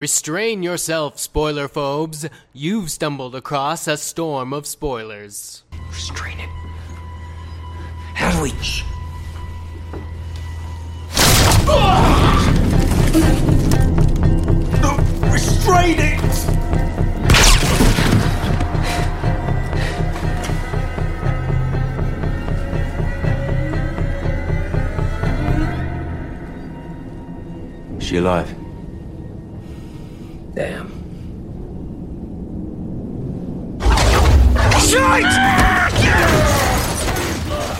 Restrain yourself, spoiler phobes. You've stumbled across a storm of spoilers. Restrain it. How do we. Restrain it! Is she alive? Damn.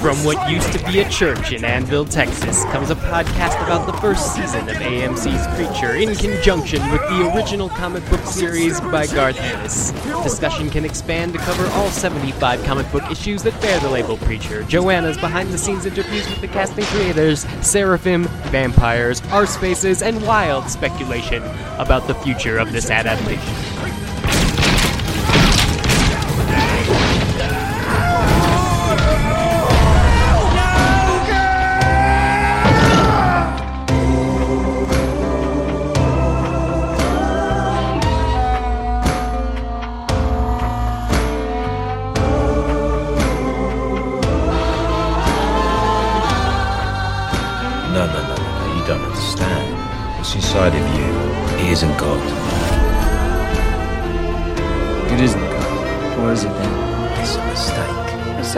From what used to be a church in Annville, Texas, comes a podcast about the first season of AMC's Preacher in conjunction with the original comic book series by Garth Ennis. Discussion can expand to cover all 75 comic book issues that bear the label Preacher, Joanna's behind the scenes interviews with the cast and creators, Seraphim, vampires, Arseface, and wild speculation about the future of this adaptation.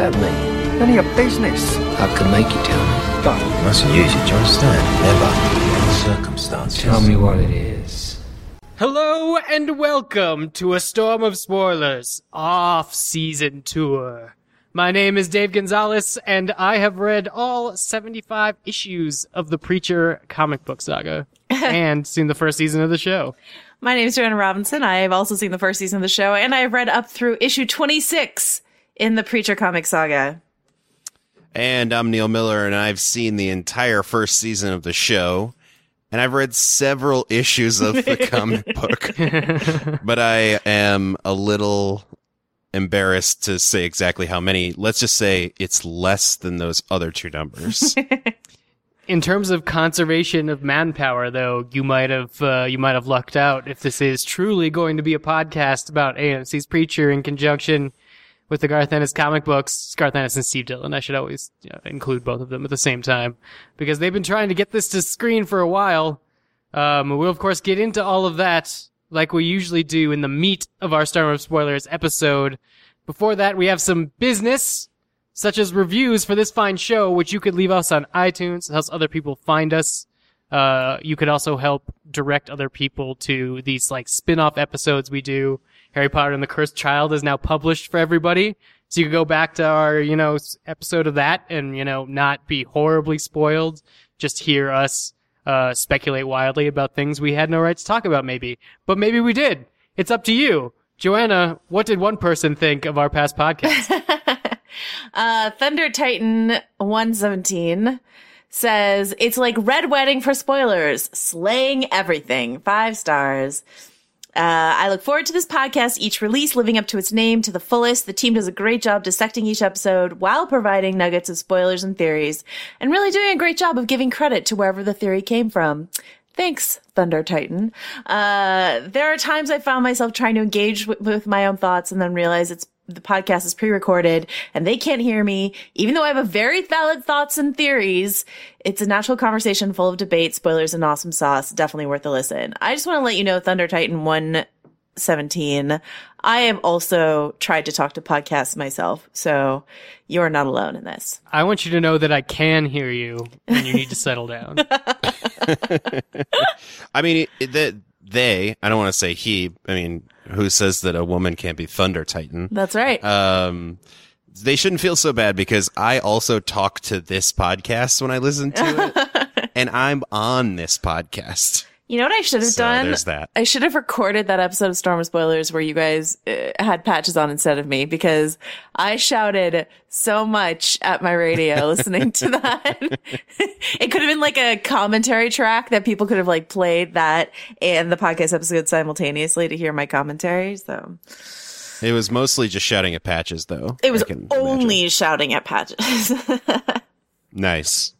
Mistake. What's that mean? None of your business. I can make you tell me. But You mustn't use it, do you understand? Never. In circumstances. tell me what it is. Hello and welcome to a storm of spoilers off season tour. My name is Dave Gonzales and I have read all 75 issues of the Preacher comic book saga and seen the first season of the show. My name is Joanna Robinson. I have also seen the first season of the show, and I have read up through issue 26 in the Preacher comic saga. And I'm Neil Miller, and I've seen the entire first season of the show, and I've read several issues of the comic book. but I am a little embarrassed to say exactly how many. Let's just say it's less than those other two numbers. In terms of conservation of manpower though, you might have uh, you might have lucked out if this is truly going to be a podcast about AMC's Preacher in conjunction with the Garth Ennis comic books. Garth Ennis and Steve Dillon. I should always you know, include both of them at the same time because they've been trying to get this to screen for a while. Um, we'll of course get into all of that like we usually do in the meat of our Storm of Spoilers episode. Before that, we have some business, such as reviews for this fine show, which you could leave us on iTunes. It helps other people find us. Uh, you could also help direct other people to these like spin-off episodes we do. Harry Potter and the Cursed Child is now published for everybody. So you could go back to our, you know, episode of that and, you know, not be horribly spoiled. Just hear us, uh, speculate wildly about things we had no right to talk about maybe. But maybe we did. It's up to you. Joanna, what did one person think of our past podcast? Uh, Thunder Titan 117 says, it's like Red Wedding for spoilers, slaying everything. Five stars. Uh, I look forward to this podcast, each release living up to its name to the fullest. The team does a great job dissecting each episode while providing nuggets of spoilers and theories, and really doing a great job of giving credit to wherever the theory came from. Thanks, Thunder Titan. Uh, there are times I found myself trying to engage with, with my own thoughts and then realize it's the podcast is pre-recorded and they can't hear me. Even though I have a very valid thoughts and theories, it's a natural conversation full of debate, spoilers, and awesome sauce. Definitely worth a listen. I just want to let you know, Thunder Titan 117, I have also tried to talk to podcasts myself, so you're not alone in this. I want you to know that I can hear you and you need to settle down. I mean, it, the, they, I don't want to say he, I mean, who says that a woman can't be Thunder Titan? That's right. Um, they shouldn't feel so bad because I also talk to this podcast when I listen to it, and I'm on this podcast. You know what I should have So done? there's that. I should have recorded that episode of Storm of Spoilers where you guys uh, had patches on instead of me because I shouted so much at my radio listening to that. it could have been like a commentary track that people could have like played that and the podcast episode simultaneously to hear my commentary. So It was mostly just shouting at patches, though. it was can imagine. only shouting at patches. nice.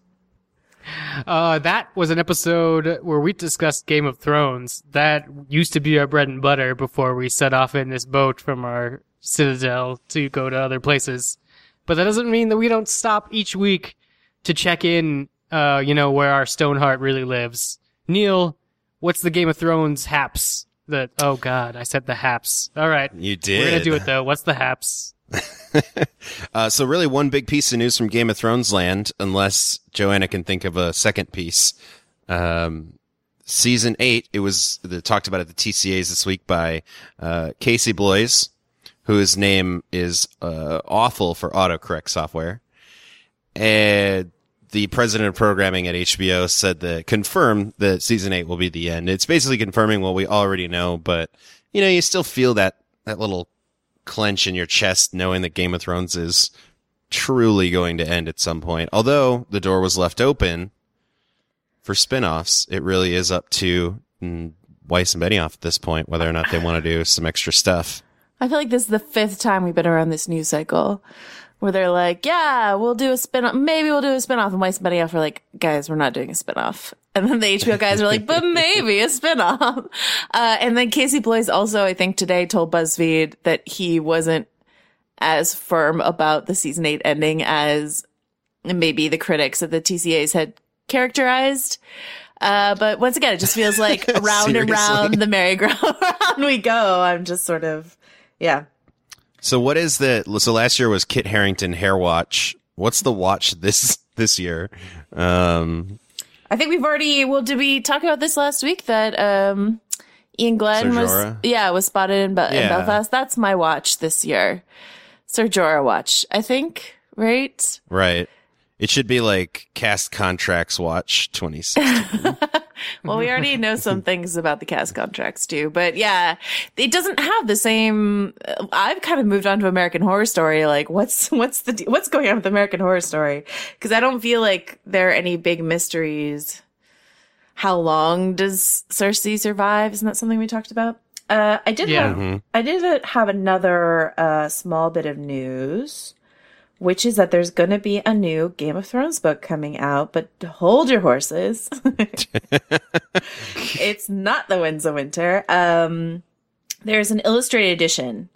Uh, that was an episode where we discussed Game of Thrones. That used to be our bread and butter before we set off in this boat from our citadel to go to other places. But that doesn't mean that we don't stop each week to check in, uh, you know, where our Stoneheart really lives. Neil, what's the Game of Thrones haps? The, oh god, I said the haps. Alright. You did. We're gonna do it though. What's the haps? Uh, so really one big piece of news from Game of Thrones land, unless Joanna can think of a second piece. Um, season eight, it was talked about at the TCAs this week by, uh, Casey Bloys, whose name is, uh, awful for autocorrect software. And the president of programming at HBO said that confirmed that season eight will be the end. It's basically confirming what we already know, but you know, you still feel that, that little clench in your chest knowing that Game of Thrones is truly going to end at some point. Although the door was left open for spin-offs, it really is up to mm, Weiss and Benioff at this point whether or not they want to do some extra stuff. I feel like this is the fifth time we've been around this news cycle where they're like, yeah, we'll do a spin off. Maybe we'll do a spin off. And Weiss and Benioff are like, guys, we're not doing a spin off. And then the HBO guys are like, but maybe a spin off. Uh, and then Casey Bloys also, I think today told BuzzFeed that he wasn't as firm about the season eight ending as maybe the critics at the TCAs had characterized. Uh, but once again, it just feels like round and round the merry-go-round we go. I'm just sort of, yeah. So what is the so last year was Kit Harington Hair Watch. What's the watch this this year? Um I think we've already, well, did we talk about this last week that, um, Iain Glen was, Jorah? yeah, was spotted in, Be- in Belfast. That's my watch this year. Sir Jorah watch, I think, right? right. It should be like cast contracts watch 2016. Well, we already know some things about the cast contracts too, but yeah, it doesn't have the same. uh, I've kind of moved on to American Horror Story. Like, what's what's the what's going on with American Horror Story? Because I don't feel like there are any big mysteries. How long does Cersei survive? Isn't that something we talked about? Uh, I did Yeah. have I did have another uh, small bit of news, which is that there's going to be a new Game of Thrones book coming out. But hold your horses. it's not the Winds of Winter. Um, there's an illustrated edition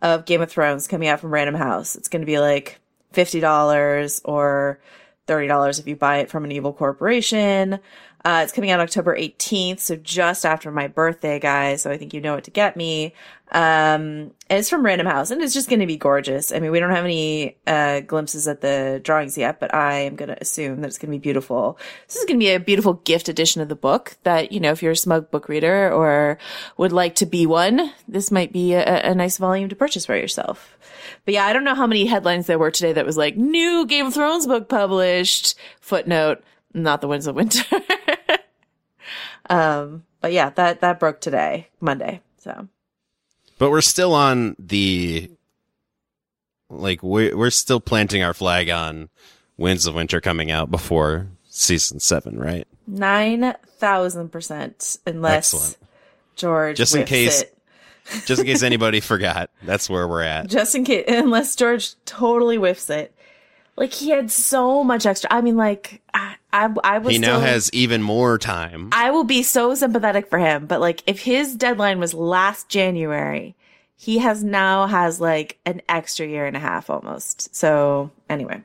of Game of Thrones coming out from Random House. It's going to be like fifty dollars or thirty dollars if you buy it from an evil corporation. Uh, it's coming out October 18th, so just after my birthday, guys. So I think you know what to get me. Um, and it's from Random House, and it's just going to be gorgeous. I mean, we don't have any uh, glimpses at the drawings yet, but I am going to assume that it's going to be beautiful. This is going to be a beautiful gift edition of the book. That you know, if you're a smug book reader or would like to be one, this might be a, a nice volume to purchase for yourself. But yeah, I don't know how many headlines there were today that was like new Game of Thrones book published. Footnote: Not the Winds of Winter. um, but yeah, that that broke today, Monday. So. but we're still on the like we're we're still planting our flag on Winds of Winter coming out before season 7, right? Nine thousand percent, unless Excellent. George. Just in case- it. Just in case anybody forgot, that's where we're at. just in case, unless George totally whiffs it. Like he had so much extra. I mean, like I, I, I was. He now still- has even more time. I will be so sympathetic for him, but like if his deadline was last January, he has now has like an extra year and a half almost. So anyway.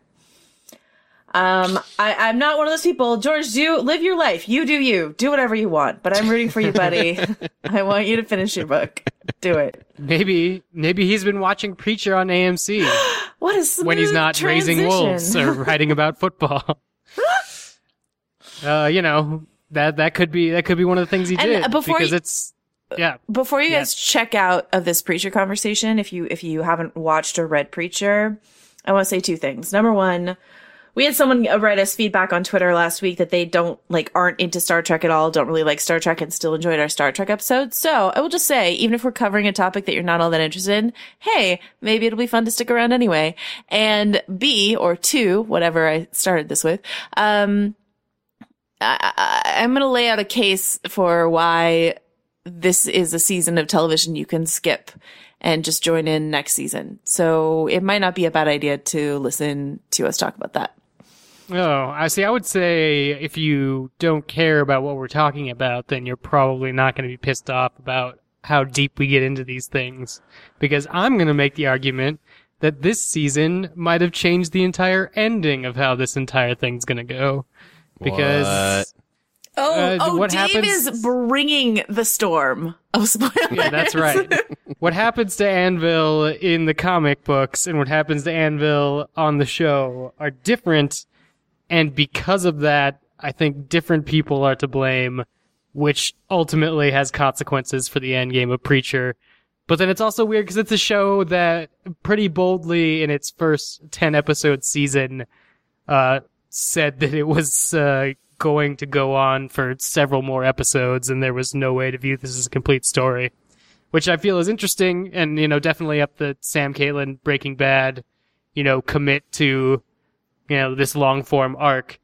Um, I, I'm not one of those people. George, do live your life. You do you. Do whatever you want. But I'm rooting for you, buddy. I want you to finish your book. Do it. Maybe, maybe he's been watching Preacher on AMC What is when he's not raising wolves or writing about football. uh, you know that that could be that could be one of the things he And, did uh, before because you- it's yeah. before you Yeah. guys check out of this preacher conversation if you if you haven't watched or read preacher i want to say two things number one we had someone write us feedback on twitter last week that they don't like aren't into star trek at all don't really like star trek and still enjoyed our star trek episode so i will just say even if we're covering a topic that you're not all that interested in hey maybe it'll be fun to stick around anyway and b or two whatever i started this with um I, I'm going to lay out a case for why this is a season of television you can skip and just join in next season. So it might not be a bad idea to listen to us talk about that. Oh, I see. I would say if you don't care about what we're talking about, then you're probably not going to be pissed off about how deep we get into these things. Because I'm going to make the argument that this season might have changed the entire ending of how this entire thing's going to go. Because Oh, Uh, oh, what Dave happens- is bringing the storm of spoilers. Yeah, that's right. what happens to Annville in the comic books and what happens to Annville on the show are different, and because of that, I think different people are to blame, which ultimately has consequences for the end game of Preacher. But then it's also weird because it's a show that pretty boldly in its first 10 episode season, uh, said that it was, uh, going to go on for several more episodes and there was no way to view this as a complete story. Which I feel is interesting and, you know, definitely up the Sam Catlin Breaking Bad, you know, commit to, you know, this long form arc.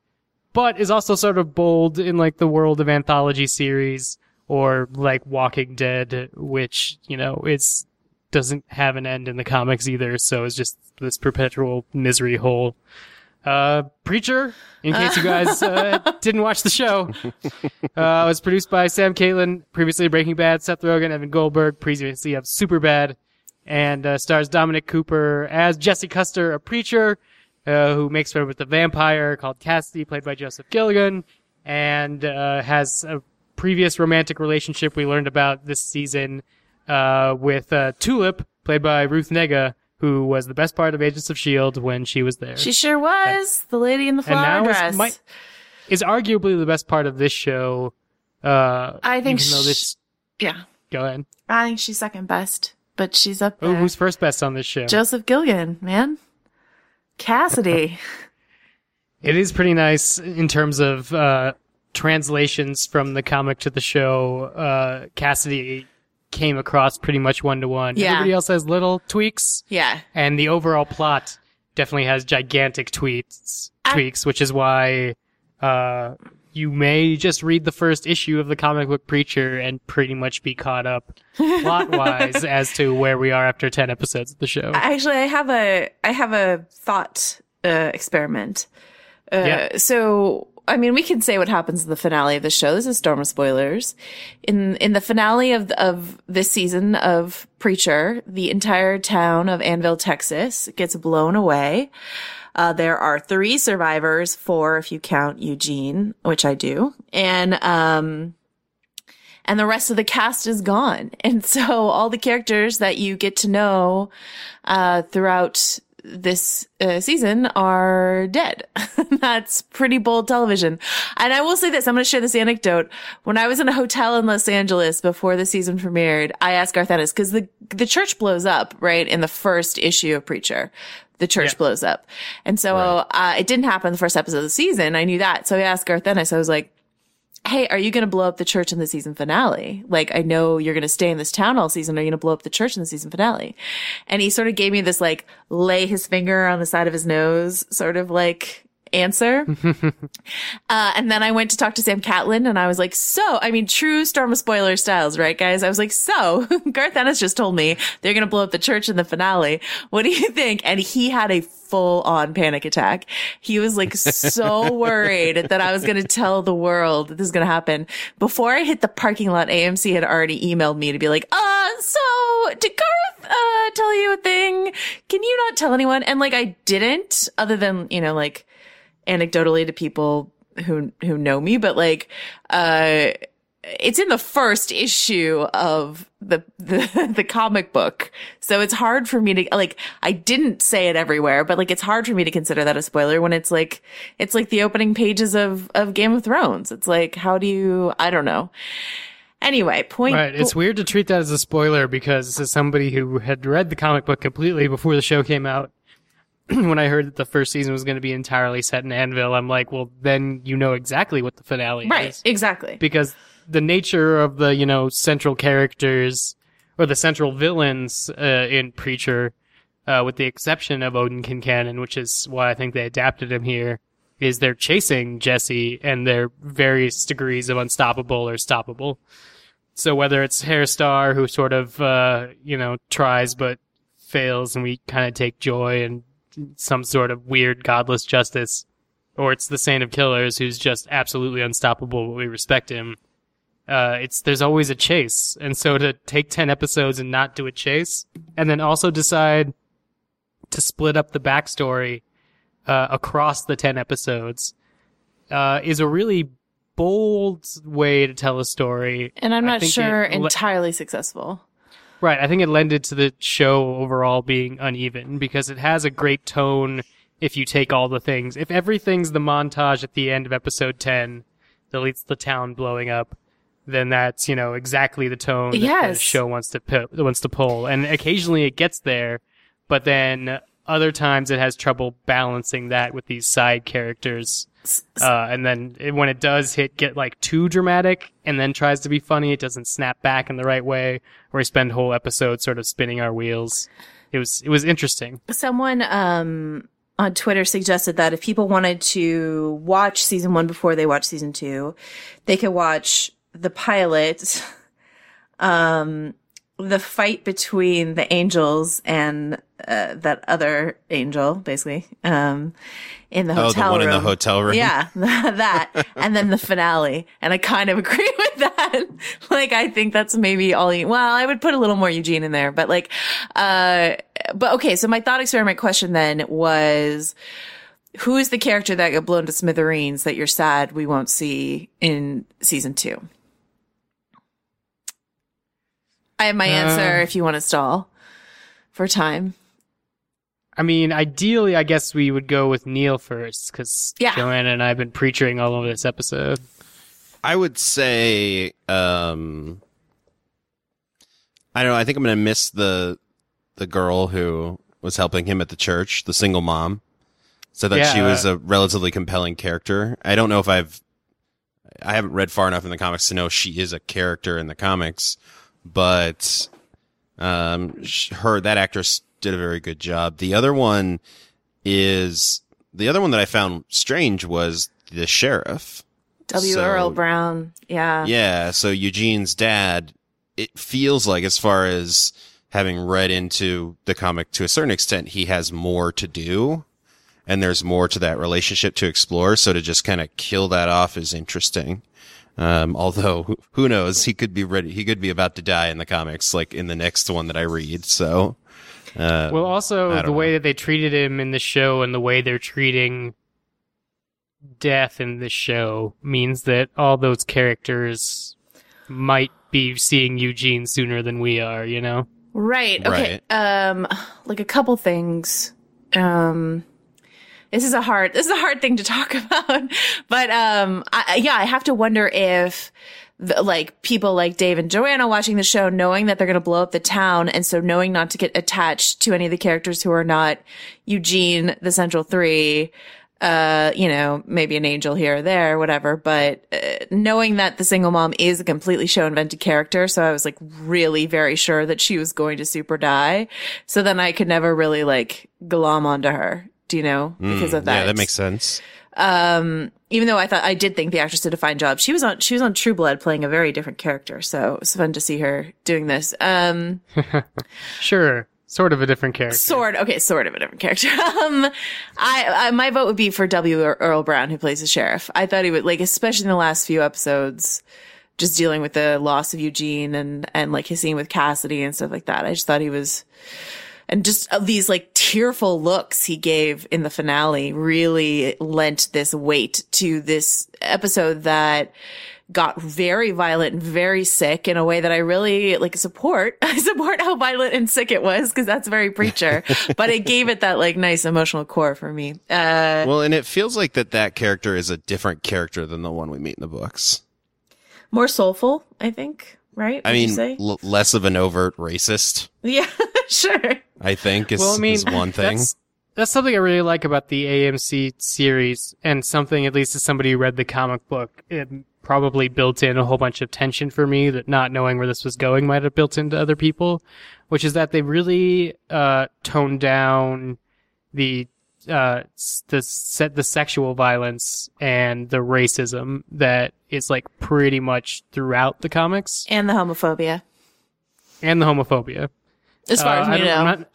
But is also sort of bold in like the world of anthology series or like Walking Dead, which, you know, it's doesn't have an end in the comics either, so it's just this perpetual misery hole. Uh, Preacher, in case you guys uh, didn't watch the show, uh, was produced by Sam Catlin, previously Breaking Bad, Seth Rogen, Evan Goldberg, previously of Superbad, and uh, stars Dominic Cooper as Jesse Custer, a preacher uh, who makes friends with a vampire called Cassidy, played by Joseph Gilgun, and uh, has a previous romantic relationship we learned about this season uh, with uh, Tulip, played by Ruth Negga, who was the best part of Agents of Shield when she was there. She sure was the lady in the and flower now dress. is, might, is arguably the best part of this show. Uh, I think even though this, yeah, go ahead. I think she's second best, but she's up there. who's first best on this show? Joseph Gilgun, man. Cassidy. It is pretty nice in terms of uh, translations from the comic to the show. Uh, Cassidy came across pretty much one to one. Yeah. Everybody else has little tweaks, yeah. and the overall plot definitely has gigantic tweets, I- tweaks, which is why uh, you may just read the first issue of the comic book Preacher and pretty much be caught up plot wise as to where we are after ten episodes of the show. Actually, I have a I have a thought uh, experiment. Uh, Yeah. So, I mean, we can say what happens in the finale of the show. This is Storm of spoilers. In in the finale of of this season of Preacher, the entire town of Annville, Texas, gets blown away. Uh, there are three survivors, four if you count Eugene, which I do, and um, and the rest of the cast is gone. And so all the characters that you get to know uh, throughout this uh, season are dead. That's pretty bold television. And I will say this, I'm going to share this anecdote. When I was in a hotel in Los Angeles before the season premiered, I asked Garth Ennis, cause the, the church blows up, right? In the first issue of Preacher. The church Yeah. blows up. And so, uh, it didn't happen the first episode of the season. I knew that. So I asked Garth Ennis, I was like, hey, are you going to blow up the church in the season finale? Like, I know you're going to stay in this town all season. Are you going to blow up the church in the season finale? And he sort of gave me this like lay his finger on the side of his nose sort of like answer. uh, and then I went to talk to Sam Catlin and I was like, so, I mean, true Storm of Spoiler styles, right, guys? I was like, so Garth Ennis just told me they're going to blow up the church in the finale. What do you think? And he had a full on panic attack. He was like so worried that I was going to tell the world that this is going to happen. Before I hit the parking lot, AMC had already emailed me to be like, uh, so did Garth, uh, tell you a thing? Can you not tell anyone? And like, I didn't other than, you know, like anecdotally to people who, who know me, but like, uh, it's in the first issue of the, the the comic book. So it's hard for me to like I didn't say it everywhere, but like it's hard for me to consider that a spoiler when it's like it's like the opening pages of of Game of Thrones. It's like how do you I don't know. Anyway, point Right. It's weird to treat that as a spoiler because as somebody who had read the comic book completely before the show came out, when I heard that the first season was going to be entirely set in Annville, I'm like, well, then you know exactly what the finale right, is. Right, exactly. Because the nature of the, you know, central characters or the central villains uh, in Preacher, uh, with the exception of Odin Quincannon, which is why I think they adapted him here, is they're chasing Jesse and they're various degrees of unstoppable or stoppable. So whether it's Herr Starr who sort of uh, you know tries but fails, and we kind of take joy in some sort of weird godless justice, or it's the Saint of Killers who's just absolutely unstoppable, but we respect him. Uh, it's there's always a chase, and so to take ten episodes and not do a chase, and then also decide to split up the backstory uh, across the ten episodes, uh, is a really bold way to tell a story. And I'm not sure it entirely successful. Right. I think it lended to the show overall being uneven because it has a great tone if you take all the things. If everything's the montage at the end of episode 10 that leads to the town blowing up, then that's, you know, exactly the tone that the show wants to pu- wants to pull. And occasionally it gets there, but then other times it has trouble balancing that with these side characters. Uh, and then it, when it does hit get like too dramatic and then tries to be funny, it doesn't snap back in the right way, or we spend whole episodes sort of spinning our wheels. It was it was interesting. Someone um, on Twitter suggested that if people wanted to watch season one before they watch season two, they could watch the pilot, um, the fight between the angels and uh, that other angel, basically, um, in the hotel room. Oh, the one room. in the hotel room. Yeah, that, and then the finale. And I kind of agree with that. like, I think that's maybe all you, well, I would put a little more Eugene in there, but like, uh, but okay. So my thought experiment question then was, who is the character that got blown to smithereens that you're sad we won't see in season two? I have my answer Uh. if you want to stall for time. I mean, ideally, I guess we would go with Neil first because Yeah. Joanna and I have been preaching all over this episode. I would say, um, I don't know. I think I'm going to miss the the girl who was helping him at the church, the single mom. So that she was a relatively compelling character. I don't know if I've I haven't read far enough in the comics to know she is a character in the comics, but um, her that actress did a very good job. The other one is the other one that I found strange was the sheriff. W. So- Earl Brown. Yeah. Yeah, so Eugene's dad, it feels like, as far as having read into the comic to a certain extent, he has more to do. And there's more to that relationship to explore. So to just kind of kill that off is interesting. Um, although who- who knows, he could be ready. He could be about to die in the comics, like in the next one that I read. So, uh, Well, also the don't way know. that they treated him in the show and the way they're treating death in the show means that all those characters might be seeing Eugene sooner than we are. You know. Right. Okay. Um, like a couple things. Um, this is a hard, this is a hard thing to talk about, but, um, I, yeah, I have to wonder if, the, like people like Dave and Joanna watching the show, knowing that they're going to blow up the town, and so knowing not to get attached to any of the characters who are not Eugene, the Central Three, uh, you know, maybe an angel here or there, whatever. But uh, knowing that the single mom is a completely show invented character, so I was like really very sure that she was going to super die. So then I could never really like glom onto her. Do you know? Because of that. Mm, yeah, that makes sense. Um, even though I thought I did think the actress did a fine job, she was on she was on True Blood playing a very different character. So it was fun to see her doing this. Um, Sure, sort of a different character. Sort okay, sort of a different character. Um, I, I my vote would be for W. Earl Brown, who plays the sheriff. I thought he would like, especially in the last few episodes, just dealing with the loss of Eugene and and like his scene with Cassidy and stuff like that. I just thought he was, and just uh, these like tearful looks he gave in the finale really lent this weight to this episode that got very violent and very sick in a way that I really like support. I support how violent and sick it was because that's very preacher, but it gave it that like nice emotional core for me. Uh, Well, and it feels like that that character is a different character than the one we meet in the books. more soulful, I think. Right? I mean, say? l- less of an overt racist. yeah, sure. I think is, well, I mean, is one thing. That's, that's something I really like about the AMC series, and something at least as somebody who read the comic book, it probably built in a whole bunch of tension for me that not knowing where this was going might have built into other people, which is that they really uh, toned down the uh the set the sexual violence and the racism that is like pretty much throughout the comics And the homophobia, and the homophobia. As far Uh, as we know. I'm not,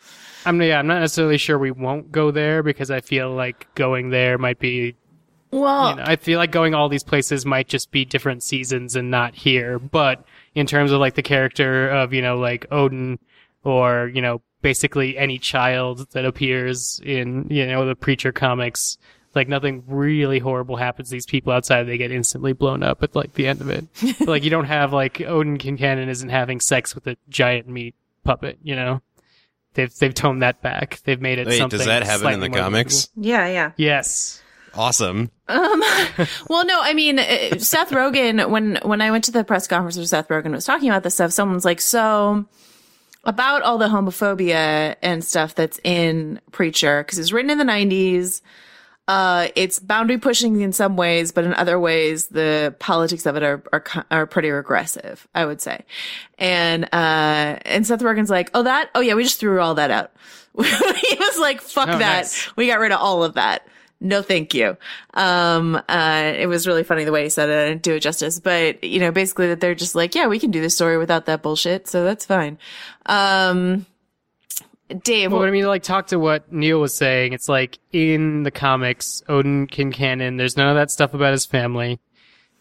I'm yeah, I'm not necessarily sure we won't go there because I feel like going there might be Well, you know, I feel like going all these places might just be different seasons and not here. But in terms of like the character of, you know, like Odin or, you know, basically any child that appears in, you know, the Preacher comics, like nothing really horrible happens to these people outside they get instantly blown up at like the end of it. Like you don't have like Odin Quincannon isn't having sex with a giant meat puppet, you know? They've they've toned that back. They've made it Wait, something. does that happen in the slightly more comics? yeah, yeah. Yes. Awesome. Um, Well, no, I mean, uh, Seth Rogen, when, when I went to the press conference where Seth Rogen was talking about this stuff, someone's like, so about all the homophobia and stuff that's in Preacher, because it's written in the 90s. Uh, it's boundary pushing in some ways, but in other ways, the politics of it are, are, are pretty regressive, I would say. And, uh, and Seth Rogen's like, oh, that? Oh, yeah, we just threw all that out. he was like, fuck Oh, that. nice. We got rid of all of that. No, thank you. Um, uh, it was really funny the way he said it. I didn't do it justice, but you know, basically that they're just like, yeah, we can do this story without that bullshit. So that's fine. Um, Dave, Well, I mean, like, talk to what Neil was saying. It's like in the comics, Odin Quincannon, there's none of that stuff about his family.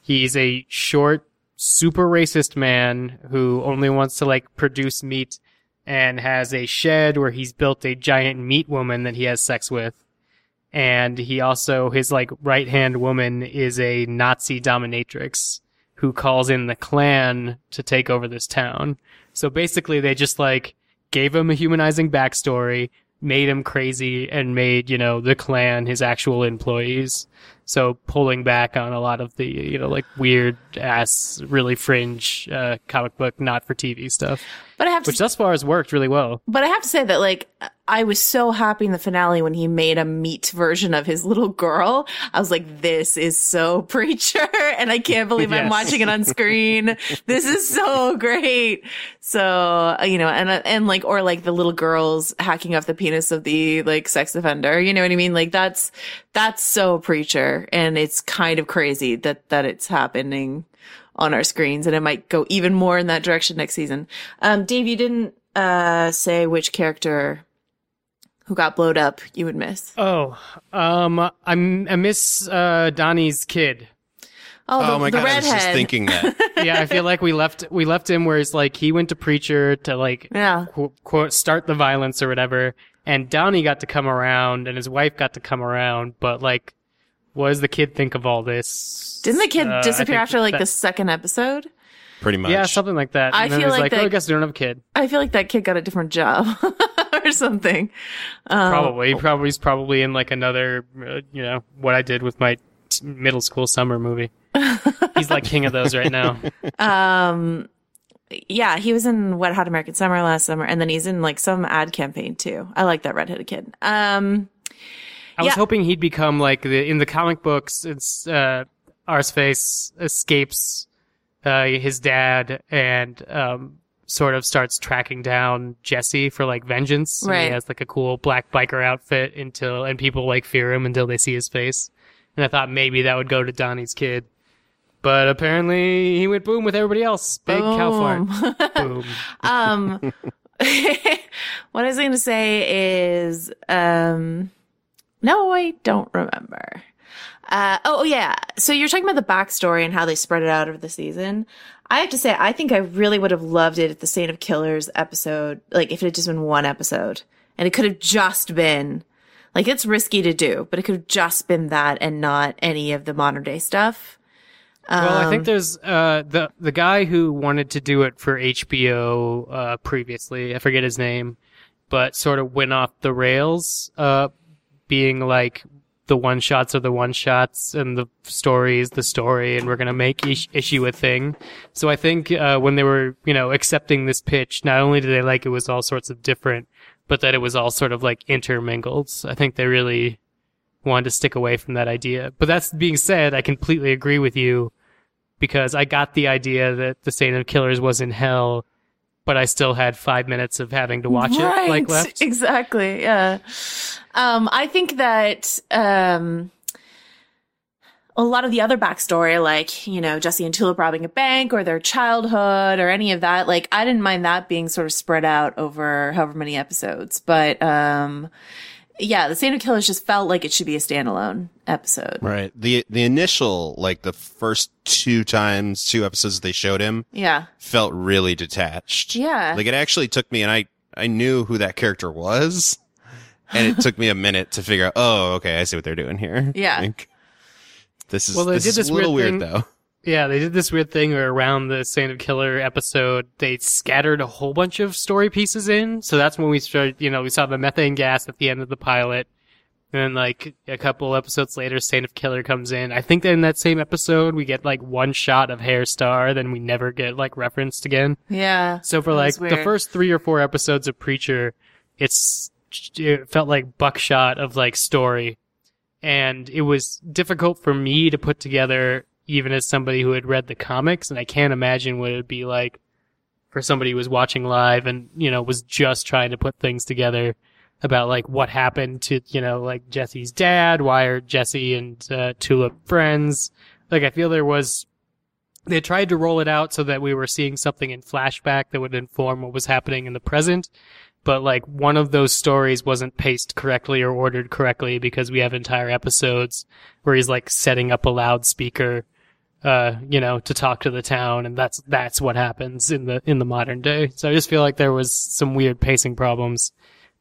He's a short, super racist man who only wants to, like, produce meat and has a shed where he's built a giant meat woman that he has sex with. And he also, his, like, right hand woman is a Nazi dominatrix who calls in the Klan to take over this town. So basically, they just, like, gave him a humanizing backstory, made him crazy, and made, you know, the Klan his actual employees. So pulling back on a lot of the, you know, like weird ass, really fringe, uh, comic book, not for TV stuff, but I have to which thus far has worked really well. But I have to say that, like, I was so happy in the finale when he made a meat version of his little girl. I was like, this is so preacher. And I can't believe I'm watching it on screen. this is so great. So, uh, you know, and, uh, and like, or like the little girls hacking off the penis of the like sex offender. You know what I mean? Like that's, that's so preacher. And it's kind of crazy that, that it's happening on our screens and it might go even more in that direction next season. Um, Dave, you didn't, uh, say which character who got blowed up you would miss. Oh, um, I'm, I miss, uh, Donnie's kid. Oh, the, oh my the god, I was just thinking that. Yeah, I feel like we left, we left him where it's like he went to preacher to like, Yeah. quote, quote start the violence or whatever and Donnie got to come around and his wife got to come around but like what does the kid think of all this Didn't the kid Uh, disappear after like that- the second episode? Pretty much. yeah something like that I and feel it was like like, oh i guess we don't have a kid I feel like that kid got a different job or something. Um, probably he probably he's probably in like another uh, you know what i did with my t- middle school summer movie he's like king of those right now Um, yeah, he was in Wet Hot American Summer last summer, and then he's in like some ad campaign too. I like that redheaded kid. Um, I was Yeah. hoping he'd become like the in the comic books. It's uh, Arseface escapes uh, his dad and um, sort of starts tracking down Jesse for like vengeance. And Right. he has like a cool black biker outfit until and people like fear him until they see his face. And I thought maybe that would go to Donnie's kid. But apparently he went boom with everybody else. Big cow fart. Boom. um, what I was going to say is, um, no, I don't remember. Uh, oh, oh, yeah. So you're talking about the backstory and how they spread it out over the season. I have to say, I think I really would have loved it if the Saint of Killers episode, like if it had just been one episode and it could have just been, like it's risky to do, but it could have just been that and not any of the modern day stuff. Well, I Um, think there's uh, the the guy who wanted to do it for HBO uh, previously. I forget his name, but sort of went off the rails, uh, being like the one shots are the one shots and the story is the story, and we're gonna make each issue a thing. So I think uh, when they were you know accepting this pitch, not only did they like it was all sorts of different, but that it was all sort of like intermingled. I think they really wanted to stick away from that idea. But that's being said, I completely agree with you because I got the idea that the Saint of Killers was in hell, but I still had five minutes of having to watch it like left. Exactly. Yeah. Um, I think that um, a lot of the other backstory, like you know Jesse and Tulip robbing a bank, or their childhood, or any of that, like I didn't mind that being sort of spread out over however many episodes. But um, yeah, the of Killers just felt like it should be a standalone episode. Right. The the initial like the first two times two episodes they showed him Yeah. felt really detached. Yeah. Like it actually took me and I I knew who that character was. And it took me a minute to figure out, oh, okay, I see what they're doing here. Yeah. Like, this is Well, they this did is this a little weird weird, thing- though. Yeah, they did this weird thing where around the Saint of Killer episode, they scattered a whole bunch of story pieces in. So that's when we started, you know, we saw the methane gas at the end of the pilot. And then like a couple episodes later, Saint of Killer comes in. I think that in that same episode, we get like one shot of Herr Starr, then we never get like referenced again. Yeah. So for like the first three or four episodes of Preacher, it's it felt like buckshot of like story, and it was difficult for me to put together, even as somebody who had read the comics, and I can't imagine what it would be like for somebody who was watching live and you know was just trying to put things together about like what happened to you know like Jesse's dad, why are Jesse and uh, Tulip friends? Like I feel there was they tried to roll it out so that we were seeing something in flashback that would inform what was happening in the present. But like one of those stories wasn't paced correctly or ordered correctly because we have entire episodes where he's like setting up a loudspeaker, uh, you know, to talk to the town. And that's, that's what happens in the, in the modern day. So I just feel like there was some weird pacing problems.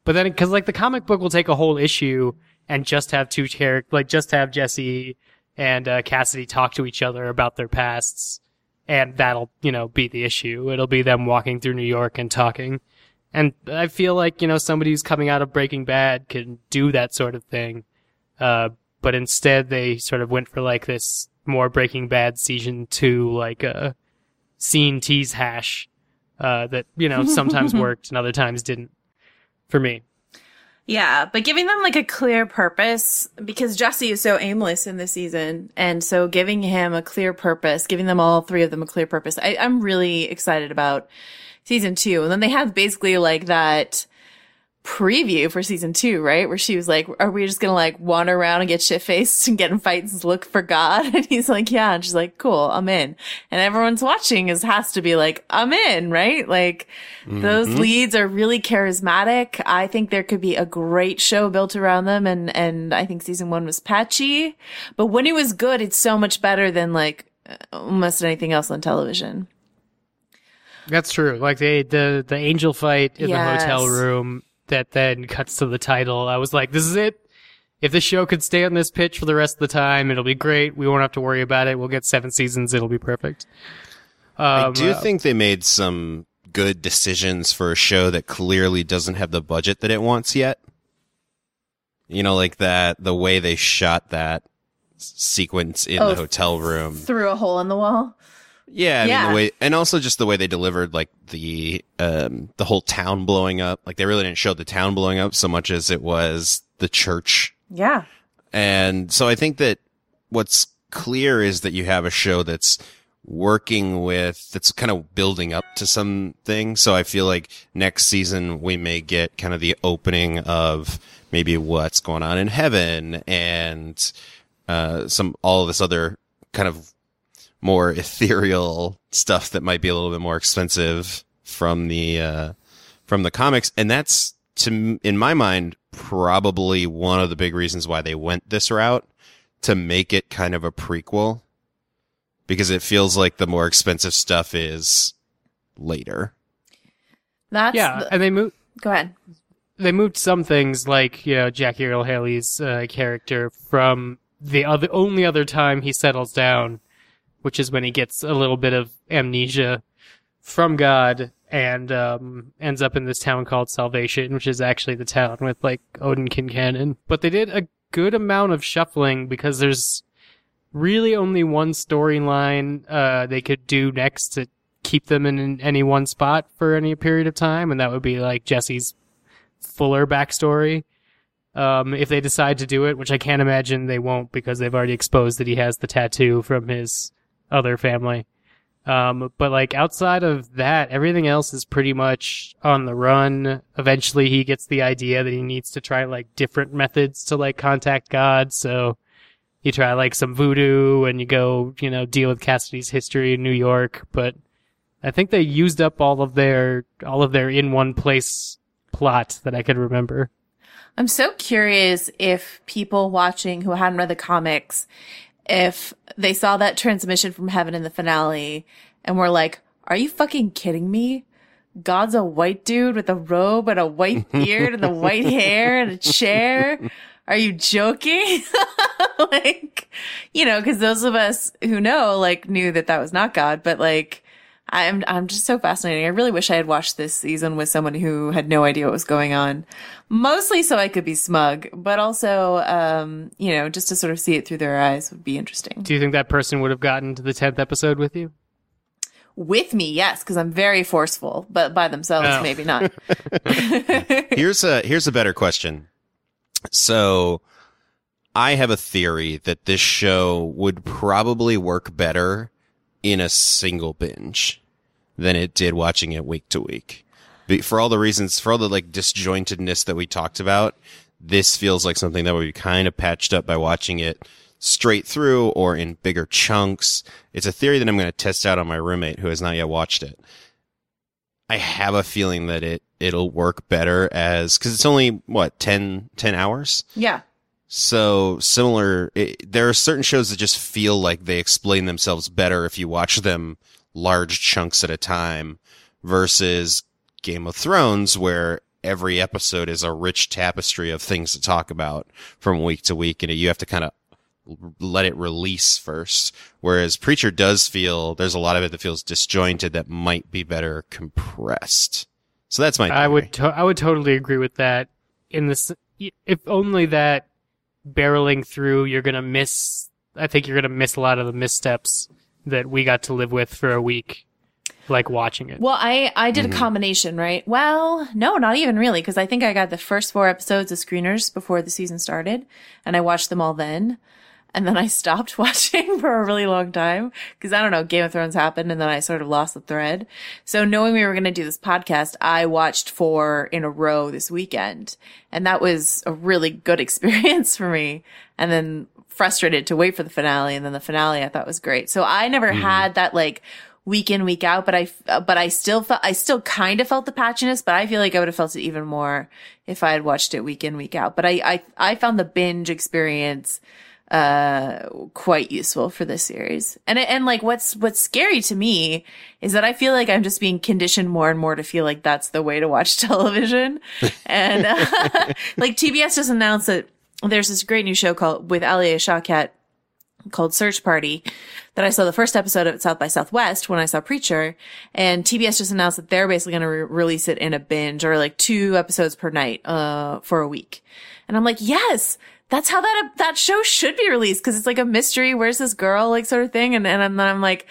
But then, cause like the comic book will take a whole issue and just have two characters, like just have Jesse and uh, Cassidy talk to each other about their pasts, and that'll you know be the issue. It'll be them walking through New York and talking. And I feel like you know somebody who's coming out of Breaking Bad can do that sort of thing, uh, but instead they sort of went for like this more Breaking Bad season two like a scene tease hash uh, that you know sometimes worked and other times didn't. For me, Yeah, but giving them like a clear purpose because Jesse is so aimless in this season, and so giving him a clear purpose, giving them all three of them a clear purpose, I, I'm really excited about season two. And then they have basically like that preview for season two, right? Where she was like, "Are we just gonna like wander around and get shit faced and get in fights and look for God?" And he's like, "Yeah," and she's like, "Cool, I'm in." And everyone's watching is has to be like, "I'm in," right? Like those mm-hmm. leads are really charismatic. I think there could be a great show built around them, and and I think season one was patchy, but when it was good, it's so much better than like uh, almost anything else on television. That's true. Like the the the angel fight in Yes. the hotel room that then cuts to the title. I was like, this is it. If this show could stay on this pitch for the rest of the time, it'll be great. We won't have to worry about it. We'll get seven seasons. It'll be perfect. I Um, do uh, think they made some good decisions for a show that clearly doesn't have the budget that it wants yet. You know, like that, the way they shot that sequence in Oh, the hotel room. Through a hole in the wall. Yeah, I mean the way, and also just the way they delivered like the um the whole town blowing up. Like they really didn't show the town blowing up so much as it was the church. Yeah. And so I think that what's clear is that you have a show that's working with that's kind of building up to something. So I feel like next season we may get kind of the opening of maybe what's going on in heaven and uh some all this other kind of more ethereal stuff that might be a little bit more expensive from the uh from the comics and that's to in my mind probably one of the big reasons why they went this route to make it kind of a prequel because it feels like the more expensive stuff is later. That's yeah, the- and they moved go ahead. they moved some things like you know Jackie Earle Haley's uh, character from the other only other time he settles down, which is when he gets a little bit of amnesia from God and um, ends up in this town called Salvation, which is actually the town with like Odin Quincannon. But they did a good amount of shuffling because there's really only one storyline uh, they could do next to keep them in any one spot for any period of time, and that would be like Jesse's fuller backstory. Um, if they decide to do it, which I can't imagine they won't because they've already exposed that he has the tattoo from his other family. Um, but like outside of that, everything else is pretty much on the run. Eventually he gets the idea that he needs to try like different methods to like contact God. So you try like some voodoo and you go, you know, deal with Cassidy's history in New York. But I think they used up all of their, all of their in one place plot that I could remember. I'm so curious if people watching who hadn't read the comics, if they saw that transmission from heaven in the finale and were like, are you fucking kidding me? God's a white dude with a robe and a white beard and the white hair and a chair. Are you joking? like, you know, cause those of us who know, like, knew that that was not God, but like, I'm, I'm just so fascinating. I really wish I had watched this season with someone who had no idea what was going on. Mostly so I could be smug, but also, um, you know, just to sort of see it through their eyes would be interesting. Do you think that person would have gotten to the tenth episode with you? With me, yes, because I'm very forceful, but by themselves, Oh. maybe not. here's a here's a better question. So I have a theory that this show would probably work better in a single binge than it did watching it week to week. Be- For all the reasons, for all the like disjointedness that we talked about, this feels like something that would be kind of patched up by watching it straight through or in bigger chunks. It's a theory that I'm going to test out on my roommate who has not yet watched it. I have a feeling that it it'll work better as because it's only what 10, 10 hours. yeah. So similar, it, there are certain shows that just feel like they explain themselves better if you watch them large chunks at a time versus Game of Thrones, where every episode is a rich tapestry of things to talk about from week to week, and you have to kind of let it release first. Whereas Preacher does feel there's a lot of it that feels disjointed that might be better compressed. So that's my. I would to- I would totally agree with that. In this, if only that barreling through, you're gonna miss. I think you're gonna miss a lot of the missteps that we got to live with for a week, like watching it. Well, I I did Mm-hmm. a combination, right? Well, no, not even really, because I think I got the first four episodes of screeners before the season started, and I watched them all then, and then I stopped watching for a really long time because I don't know, Game of Thrones happened, and then I sort of lost the thread. So knowing we were going to do this podcast, I watched four in a row this weekend, and that was a really good experience for me. And then frustrated to wait for the finale, and then the finale I thought was great. So I never had that like week in week out but i uh, but i still felt i still kind of felt the patchiness but i feel like i would have felt it even more if i had watched it week in week out. But i i, I found the binge experience uh quite useful for this series. And and like what's what's scary to me is that i feel like i'm just being conditioned more and more to feel like that's the way to watch television. And uh, like tbs just announced that there's this great new show called with alia shawkat called Search Party that I saw the first episode of at South by Southwest when I saw Preacher and TBS just announced that they're basically going to re- release it in a binge or like two episodes per night, uh, for a week. And I'm like, yes, that's how that, that show should be released. Cause it's like a mystery. Where's this girl? Like sort of thing. And, and then I'm like,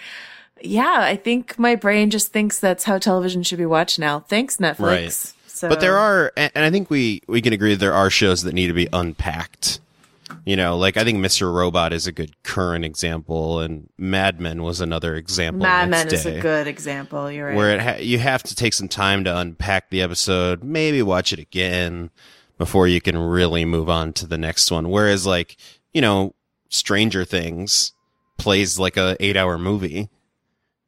yeah, I think my brain just thinks that's how television should be watched now. Thanks, Netflix. Right. So, But there are, and and I think we we can agree that there are shows that need to be unpacked. You know, like I think Mr. Robot is a good current example, and Mad Men was another example. Mad Men its is a good example. You're right. where it ha- you have to take some time to unpack the episode, maybe watch it again before you can really move on to the next one. Whereas, like you know, Stranger Things plays like a eight hour movie.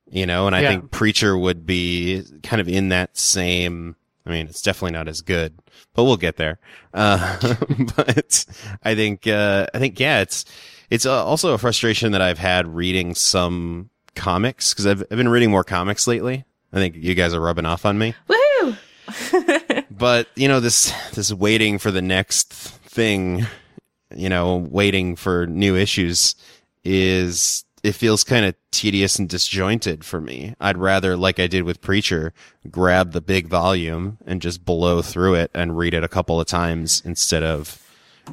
You know, and I Yeah. think Preacher would be kind of in that same. I mean, it's definitely not as good, but we'll get there. Uh, but I think, uh, I think, yeah, it's, it's uh, also a frustration that I've had reading some comics because I've, I've been reading more comics lately. I think you guys are rubbing off on me, Woohoo! but you know, this, this waiting for the next thing, you know, waiting for new issues is, it feels kind of tedious and disjointed for me. I'd rather, like I did with Preacher, grab the big volume and just blow through it and read it a couple of times instead of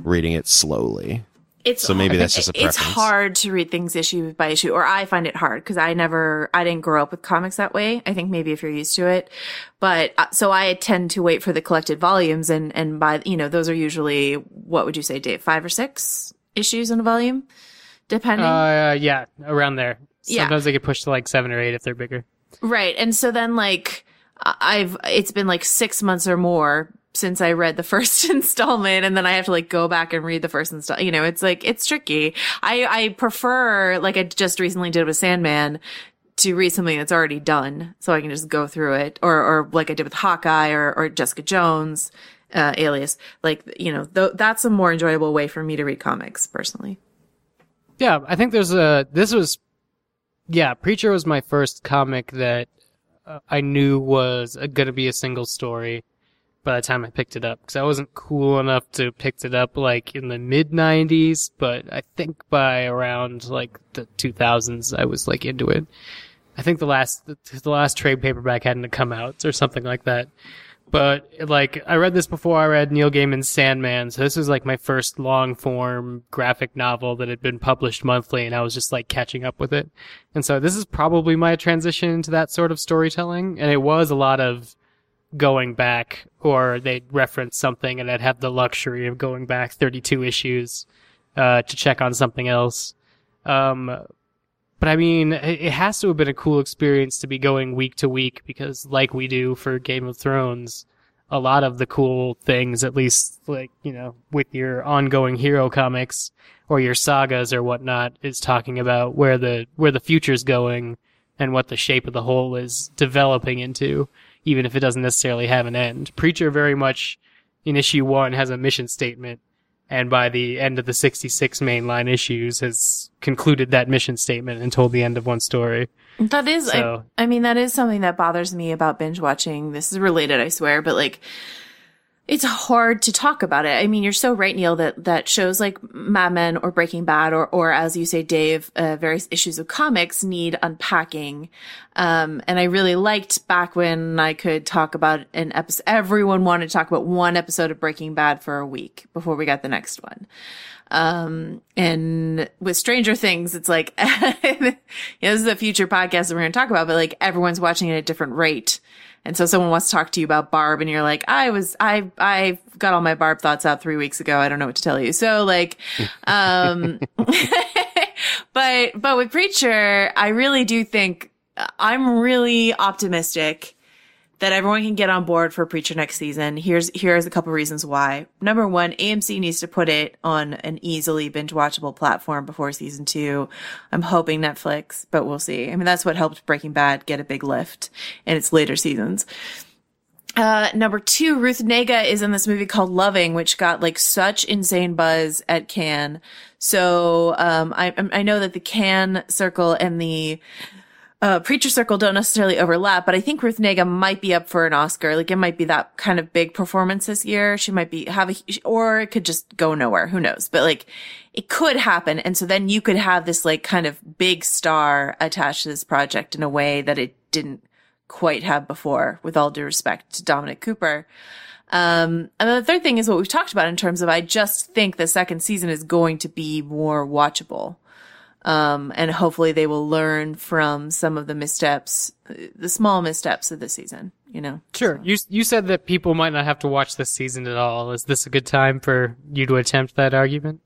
reading it slowly. It's So maybe that's just a preference. It's hard to read things issue by issue, or I find it hard because I never, I didn't grow up with comics that way. I think maybe if you're used to it, but uh, so I tend to wait for the collected volumes, and and by you know those are usually what would you say, Dave, five or six issues in a volume, depending. Uh, yeah, around there. Yeah. Sometimes they get pushed to like seven or eight if they're bigger. Right. And so then like I've it's been like 6 months or more since I read the first installment and then I have to like go back and read the first install. You know, it's like it's tricky. I I prefer like I just recently did with Sandman to read something that's already done so I can just go through it or or like I did with Hawkeye or or Jessica Jones uh, Alias. Like, you know, th- that's a more enjoyable way for me to read comics personally. Yeah, I think there's a. This was, yeah, Preacher was my first comic that uh, I knew was going to be a single story by the time I picked it up because I wasn't cool enough to picked it up like in the mid '90s, but I think by around like the 2000s I was like into it. I think the last the, the last trade paperback hadn't come out or something like that. But like I read this before I read Neil Gaiman's Sandman, so this was like my first long form graphic novel that had been published monthly and I was just like catching up with it. And so this is probably my transition into that sort of storytelling and it was a lot of going back or they'd reference something and I'd have the luxury of going back 32 issues uh, to check on something else. Um, but I mean, it has to have been a cool experience to be going week to week because, like we do for Game of Thrones, a lot of the cool things, at least like, you know, with your ongoing hero comics or your sagas or whatnot, is talking about where the, where the future's going and what the shape of the whole is developing into, even if it doesn't necessarily have an end. Preacher very much in issue one has a mission statement and by the end of the 66 mainline issues has concluded that mission statement and told the end of one story. That is, So- I, I mean, that is something that bothers me about binge watching. This is related, I swear, but like, it's hard to talk about it. I mean, you're so right, Neil, that, that shows like Mad Men or Breaking Bad or, or as you say, Dave, uh, various issues of comics need unpacking. Um, and I really liked back when I could talk about an episode, everyone wanted to talk about one episode of Breaking Bad for a week before we got the next one. Um, and with Stranger Things, it's like, you know, this is a future podcast that we're going to talk about, but like everyone's watching at a different rate. And so someone wants to talk to you about Barb and you're like, I was, I, I got all my Barb thoughts out three weeks ago. I don't know what to tell you. So like, um, but, but with Preacher, I really do think I'm really optimistic that everyone can get on board for Preacher next season. Here's here's a couple reasons why. Number one, AMC needs to put it on an easily binge watchable platform before season two. I'm hoping Netflix, but we'll see. I mean, that's what helped Breaking Bad get a big lift in its later seasons. Uh, number two, Ruth Negga is in this movie called Loving, which got like such insane buzz at Cannes. So, um, I, I know that the Cannes circle and the, uh, Preacher Circle don't necessarily overlap, but I think Ruth Negga might be up for an Oscar. Like it might be that kind of big performance this year. She might be have a, or it could just go nowhere. Who knows? But like it could happen. And so then you could have this like kind of big star attached to this project in a way that it didn't quite have before with all due respect to Dominic Cooper. Um, and then the third thing is what we've talked about in terms of I just think the second season is going to be more watchable. Um, and hopefully they will learn from some of the missteps, the small missteps of the season, you know? Sure. You you said that people might not have to watch this season at all. Is this a good time for you to attempt that argument?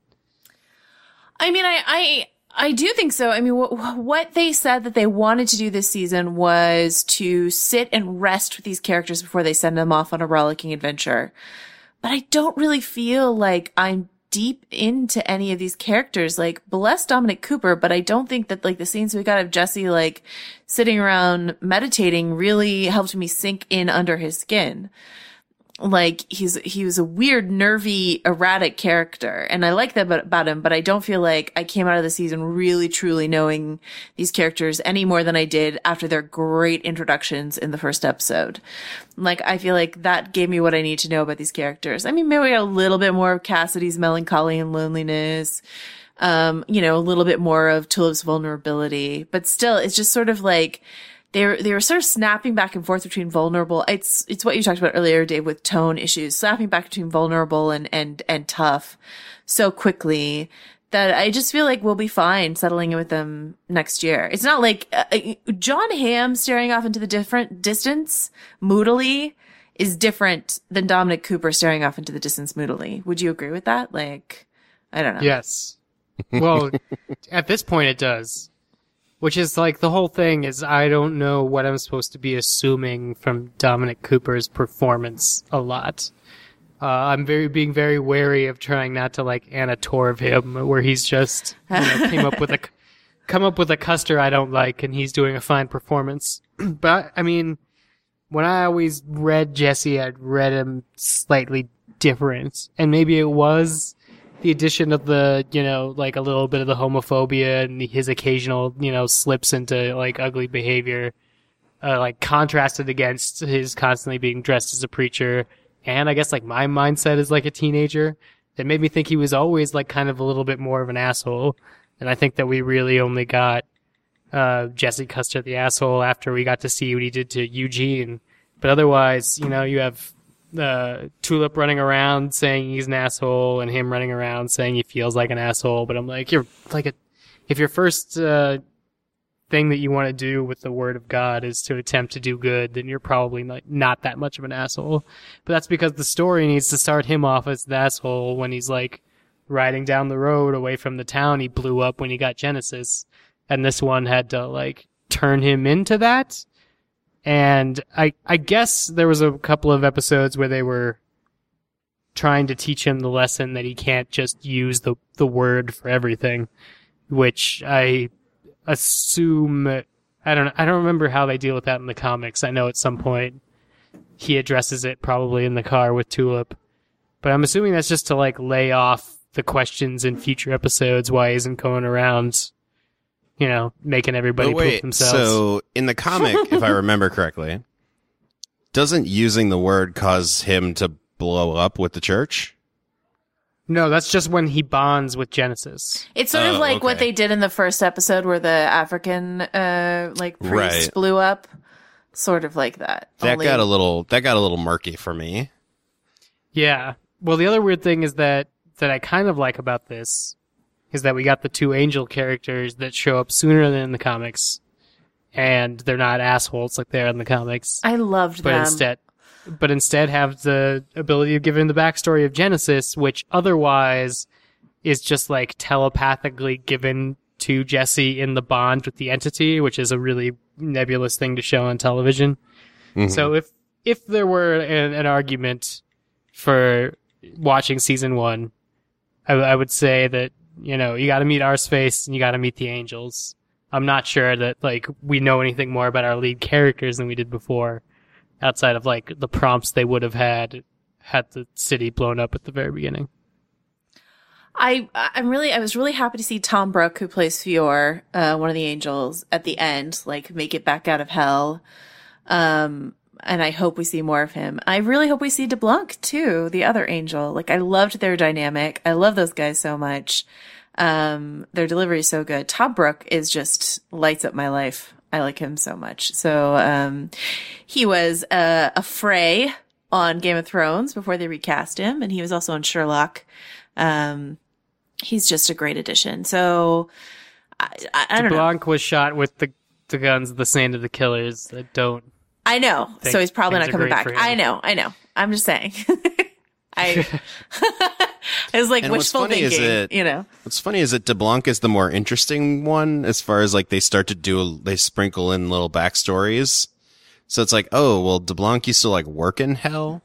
I mean, I, I, I do think so. I mean, what, what they said that they wanted to do this season was to sit and rest with these characters before they send them off on a rollicking adventure. But I don't really feel like I'm deep into any of these characters. Like, bless Dominic Cooper, but I don't think that like the scenes we got of Jesse like sitting around meditating really helped me sink in under his skin like he's he was a weird nervy erratic character. And i like that about, him but i don't feel like i came out of the season really truly knowing these characters any more than i did after their great introductions in the first episode. Like i feel like that gave me what i need to know about these characters. I mean maybe a little bit more of cassidy's melancholy and loneliness um you know a little bit more of tulip's vulnerability but still it's just sort of like they were, they were sort of snapping back and forth between vulnerable. It's, it's what you talked about earlier, Dave, with tone issues, snapping back between vulnerable and, and, and tough so quickly that I just feel like we'll be fine settling in with them next year. It's not like uh, uh, Jon Hamm staring off into the different distance moodily is different than Dominic Cooper staring off into the distance moodily. Would you agree with that? Like, I don't know. Yes. Well, at this point it does. Which is like the whole thing is I don't know what I'm supposed to be assuming from Dominic Cooper's performance a lot. Uh, I'm very being very wary of trying not to like Anna Torv him, where he's just you know, came up with a come up with a Custer I don't like, and he's doing a fine performance. but I mean, when I always read Jesse, I'd read him slightly different. And maybe it was the addition of the, you know, like a little bit of the homophobia and his occasional, you know, slips into like ugly behavior, uh, like contrasted against his constantly being dressed as a preacher. And I guess like my mindset as like a teenager that made me think he was always like kind of a little bit more of an asshole. And I think that we really only got, uh, Jesse Custer the asshole after we got to see what he did to Eugene. But otherwise, you know, you have uh, Tulip running around saying he's an asshole, and him running around saying he feels like an asshole. But I'm like, you're like a, if your first uh, thing that you want to do with the word of God is to attempt to do good, then you're probably not, not that much of an asshole. But that's because the story needs to start him off as the asshole when he's like riding down the road away from the town he blew up when he got Genesis. And this one had to like turn him into that. And I, I guess there was a couple of episodes where they were trying to teach him the lesson that he can't just use the, the word for everything, which I assume, I don't, I don't remember how they deal with that in the comics. I know at some point he addresses it probably in the car with Tulip, but I'm assuming that's just to like lay off the questions in future episodes why isn't going around you know, making everybody But poop wait, themselves. so in the comic, if I remember correctly, doesn't using the word cause him to blow up with the church? no, that's just when he bonds with Genesis. It's sort of Oh, like what they did in the first episode where the African uh like priest Right. blew up. Sort of like that. That Only- got a little that got a little murky for me. Yeah. Well, the other weird thing is that that I kind of like about this is that we got the two angel characters that show up sooner than in the comics, and they're not assholes like they are in the comics, I loved but them. instead, but instead have the ability of giving the backstory of Genesis, which otherwise is just like telepathically given to Jesse in the bond with the entity, which is a really nebulous thing to show on television. Mhm. So if if there were an, an argument for watching season one, I, I would say that you know you got to meet Arseface and you got to meet the angels. I'm not sure that like we know anything more about our lead characters than we did before, outside of like the prompts they would have had had the city blown up at the very beginning. I I'm really I was really happy to see Tom Brooke, who plays Fiore, uh, one of the angels, at the end, like make it back out of hell. Um, and I hope we see more of him. I really hope we see DeBlanc too, the other angel. Like I loved their dynamic. I love those guys so much. Um, their delivery is so good. Tom Brooke is just lights up my life. I like him so much. So um, he was uh, a Frey on Game of Thrones before they recast him, and he was also on Sherlock. Um, he's just a great addition. So I, I, I don't know. Blanc was shot with the the guns the Saint of the Killers that don't. I know. think so he's probably not coming back. I know. I know. I'm just saying. I it was like And what's wishful funny is thinking, that- you know. What's funny is that DeBlanc is the more interesting one as far as like they start to do they sprinkle in little backstories. So it's like, oh well, DeBlanc used to like work in hell,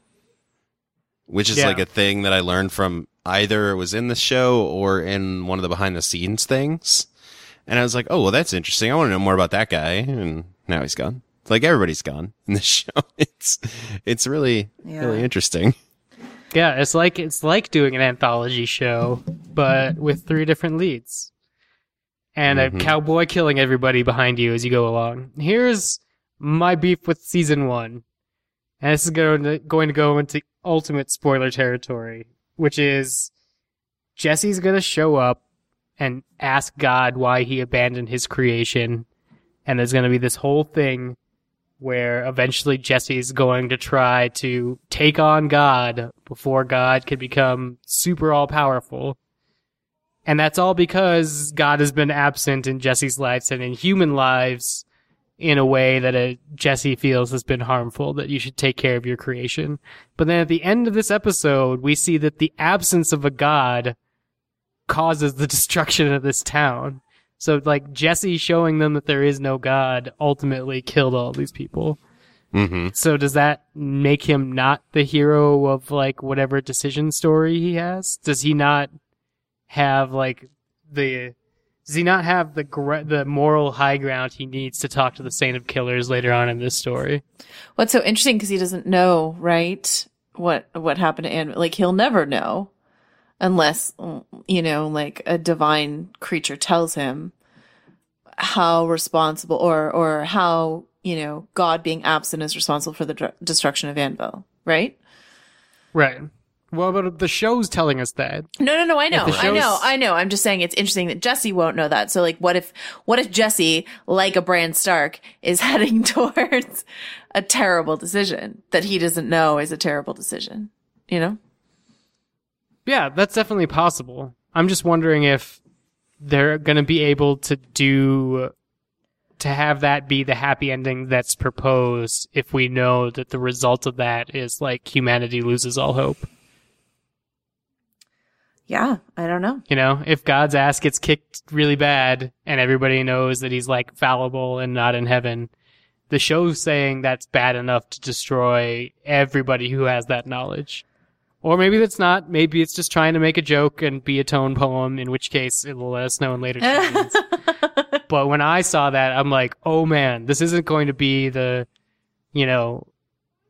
which is Yeah. like a thing that I learned from either it was in the show or in one of the behind the scenes things. And I was like, oh well, that's interesting. I want to know more about that guy. And now he's gone. It's like everybody's gone in the show. It's it's really Yeah. really interesting. Yeah, it's like it's like doing an anthology show, but with three different leads, and Mhm. a cowboy killing everybody behind you as you go along. Here's my beef with season one, and this is going to going to go into ultimate spoiler territory, which is Jesse's going to show up and ask God why he abandoned his creation, and there's going to be this whole thing where eventually Jesse's going to try to take on God before God can become super all powerful. And that's all because God has been absent in Jesse's lives and in human lives in a way that uh Jesse feels has been harmful, that you should take care of your creation. But then at the end of this episode, we see that the absence of a God causes the destruction of this town. So like Jesse showing them that there is no God ultimately killed all these people. hmm So does that make him not the hero of like whatever decision story he has? Does he not have like the does he not have the gr- the moral high ground he needs to talk to the Saint of Killers later on in this story? What's so interesting because he doesn't know, right? what what happened to Annville. Like he'll never know unless you know, like a divine creature tells him how responsible or or how you know God being absent is responsible for the destruction of Annville, right? Right. Well, but the show's telling us that. No, no, no. I know, I know, I know. I'm just saying it's interesting that Jesse won't know that. So, like, what if, what if Jesse, like a Bran Stark, is heading towards a terrible decision that he doesn't know is a terrible decision? You know? Yeah, that's definitely possible. I'm just wondering if they're going to be able to do to have that be the happy ending that's proposed if we know that the result of that is like humanity loses all hope. Yeah, I don't know. You know, if God's ass gets kicked really bad and everybody knows that he's like fallible and not in heaven, the show's saying that's bad enough to destroy everybody who has that knowledge. Or maybe that's not. Maybe it's just trying to make a joke and be a tone poem, in which case it will let us know in later seasons. but when I saw that, I'm like, oh man, this isn't going to be the, you know,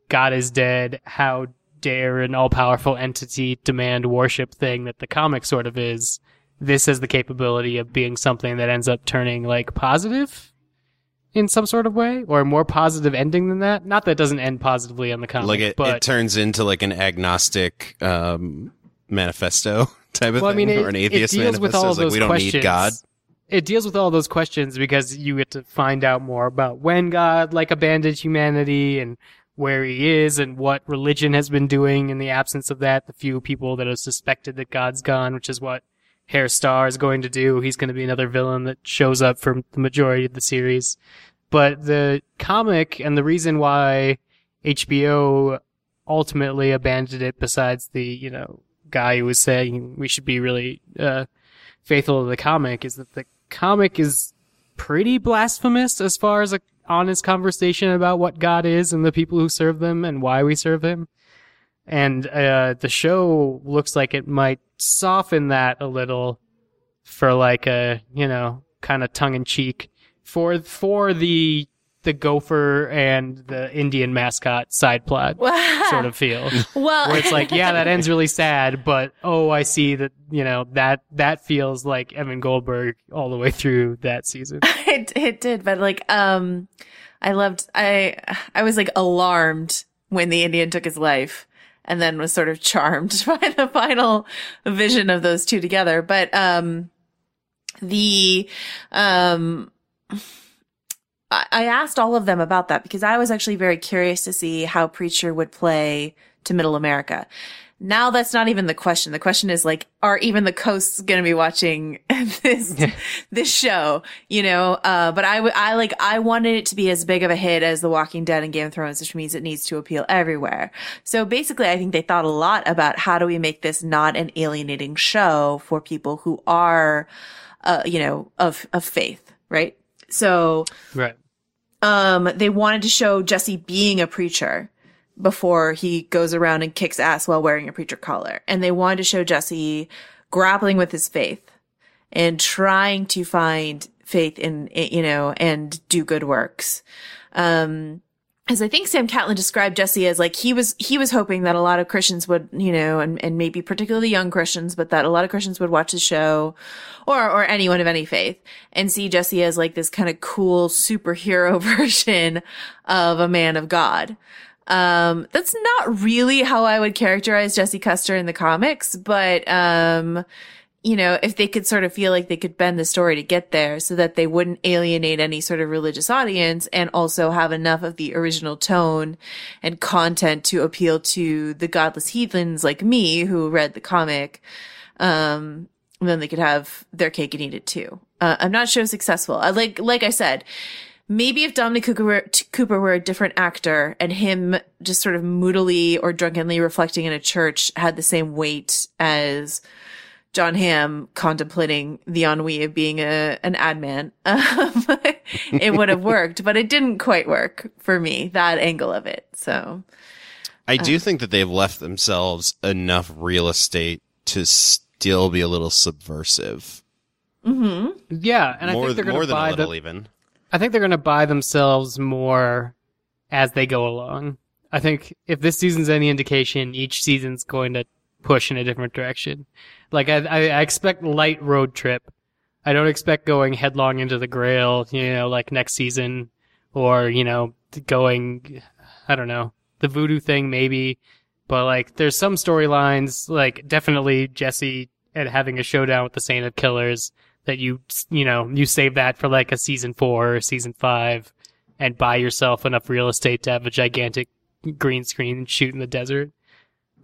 God is dead. How dare an all powerful entity demand worship thing that the comic sort of is. This has the capability of being something that ends up turning like positive in some sort of way or a more positive ending than that. Not that it doesn't end positively on the comic, like it, but it turns into like an agnostic um, manifesto type of well, I thing, mean, it, or an it atheist deals manifesto. with all like those we don't questions. need God. It deals with all those questions because you get to find out more about when God like abandoned humanity and where he is and what religion has been doing in the absence of that. The few people that have suspected that God's gone, which is what Herr Starr is going to do. He's going to be another villain that shows up for the majority of the series. But the comic and the reason why HBO ultimately abandoned it, besides the, you know, guy who was saying we should be really, uh, faithful to the comic, is that the comic is pretty blasphemous as far as a honest conversation about what God is and the people who serve them and why we serve him. And, uh, the show looks like it might soften that a little for like a, you know, kind of tongue in cheek for, for the, the gopher and the Indian mascot side plot sort of feel. Well, where it's like, yeah, that ends really sad, but oh, I see that, you know, that, that feels like Evan Goldberg all the way through that season. it it did, but like um I loved I I was like alarmed when the Indian took his life and then was sort of charmed by the final vision of those two together. But um the um I asked all of them about that because I was actually very curious to see how Preacher would play to Middle America. Now that's not even the question. The question is like, are even the coasts going to be watching this, this show? You know, uh, but I, w- I like, I wanted it to be as big of a hit as The Walking Dead and Game of Thrones, which means it needs to appeal everywhere. So basically, I think they thought a lot about how do we make this not an alienating show for people who are, uh, you know, of, of faith, right? So, Right. um, they wanted to show Jesse being a preacher before he goes around and kicks ass while wearing a preacher collar. And they wanted to show Jesse grappling with his faith and trying to find faith in, you know, and do good works. Um, as I think Sam Catlin described Jesse as like he was he was hoping that a lot of Christians would you know and and maybe particularly young Christians but that a lot of Christians would watch the show or or anyone of any faith and see Jesse as like this kind of cool superhero version of a man of God. Um that's not really how I would characterize Jesse Custer in the comics but um you know, if they could sort of feel like they could bend the story to get there so that they wouldn't alienate any sort of religious audience and also have enough of the original tone and content to appeal to the godless heathens like me who read the comic, um, then they could have their cake and eat it too. Uh, I'm not sure successful. I like, like I said, maybe if Dominic Cooper were, Cooper were a different actor and him just sort of moodily or drunkenly reflecting in a church had the same weight as Jon Hamm contemplating the ennui of being a an ad man, um, it would have worked, but it didn't quite work for me. That angle of it. So I Uh. do think that they've left themselves enough real estate to still be a little subversive. Hmm. Yeah, and I think they're more going to than a buy little, the, even. I think they're going to buy themselves more as they go along. I think if this season's any indication, each season's going to push in a different direction. Like I, I, expect light road trip. I don't expect going headlong into the Grail, you know, like next season, or you know, going, I don't know, the voodoo thing maybe. But like, there's some storylines, like definitely Jesse and having a showdown with the Saint of Killers that you, you know, you save that for like a season four or season five and buy yourself enough real estate to have a gigantic green screen and shoot in the desert.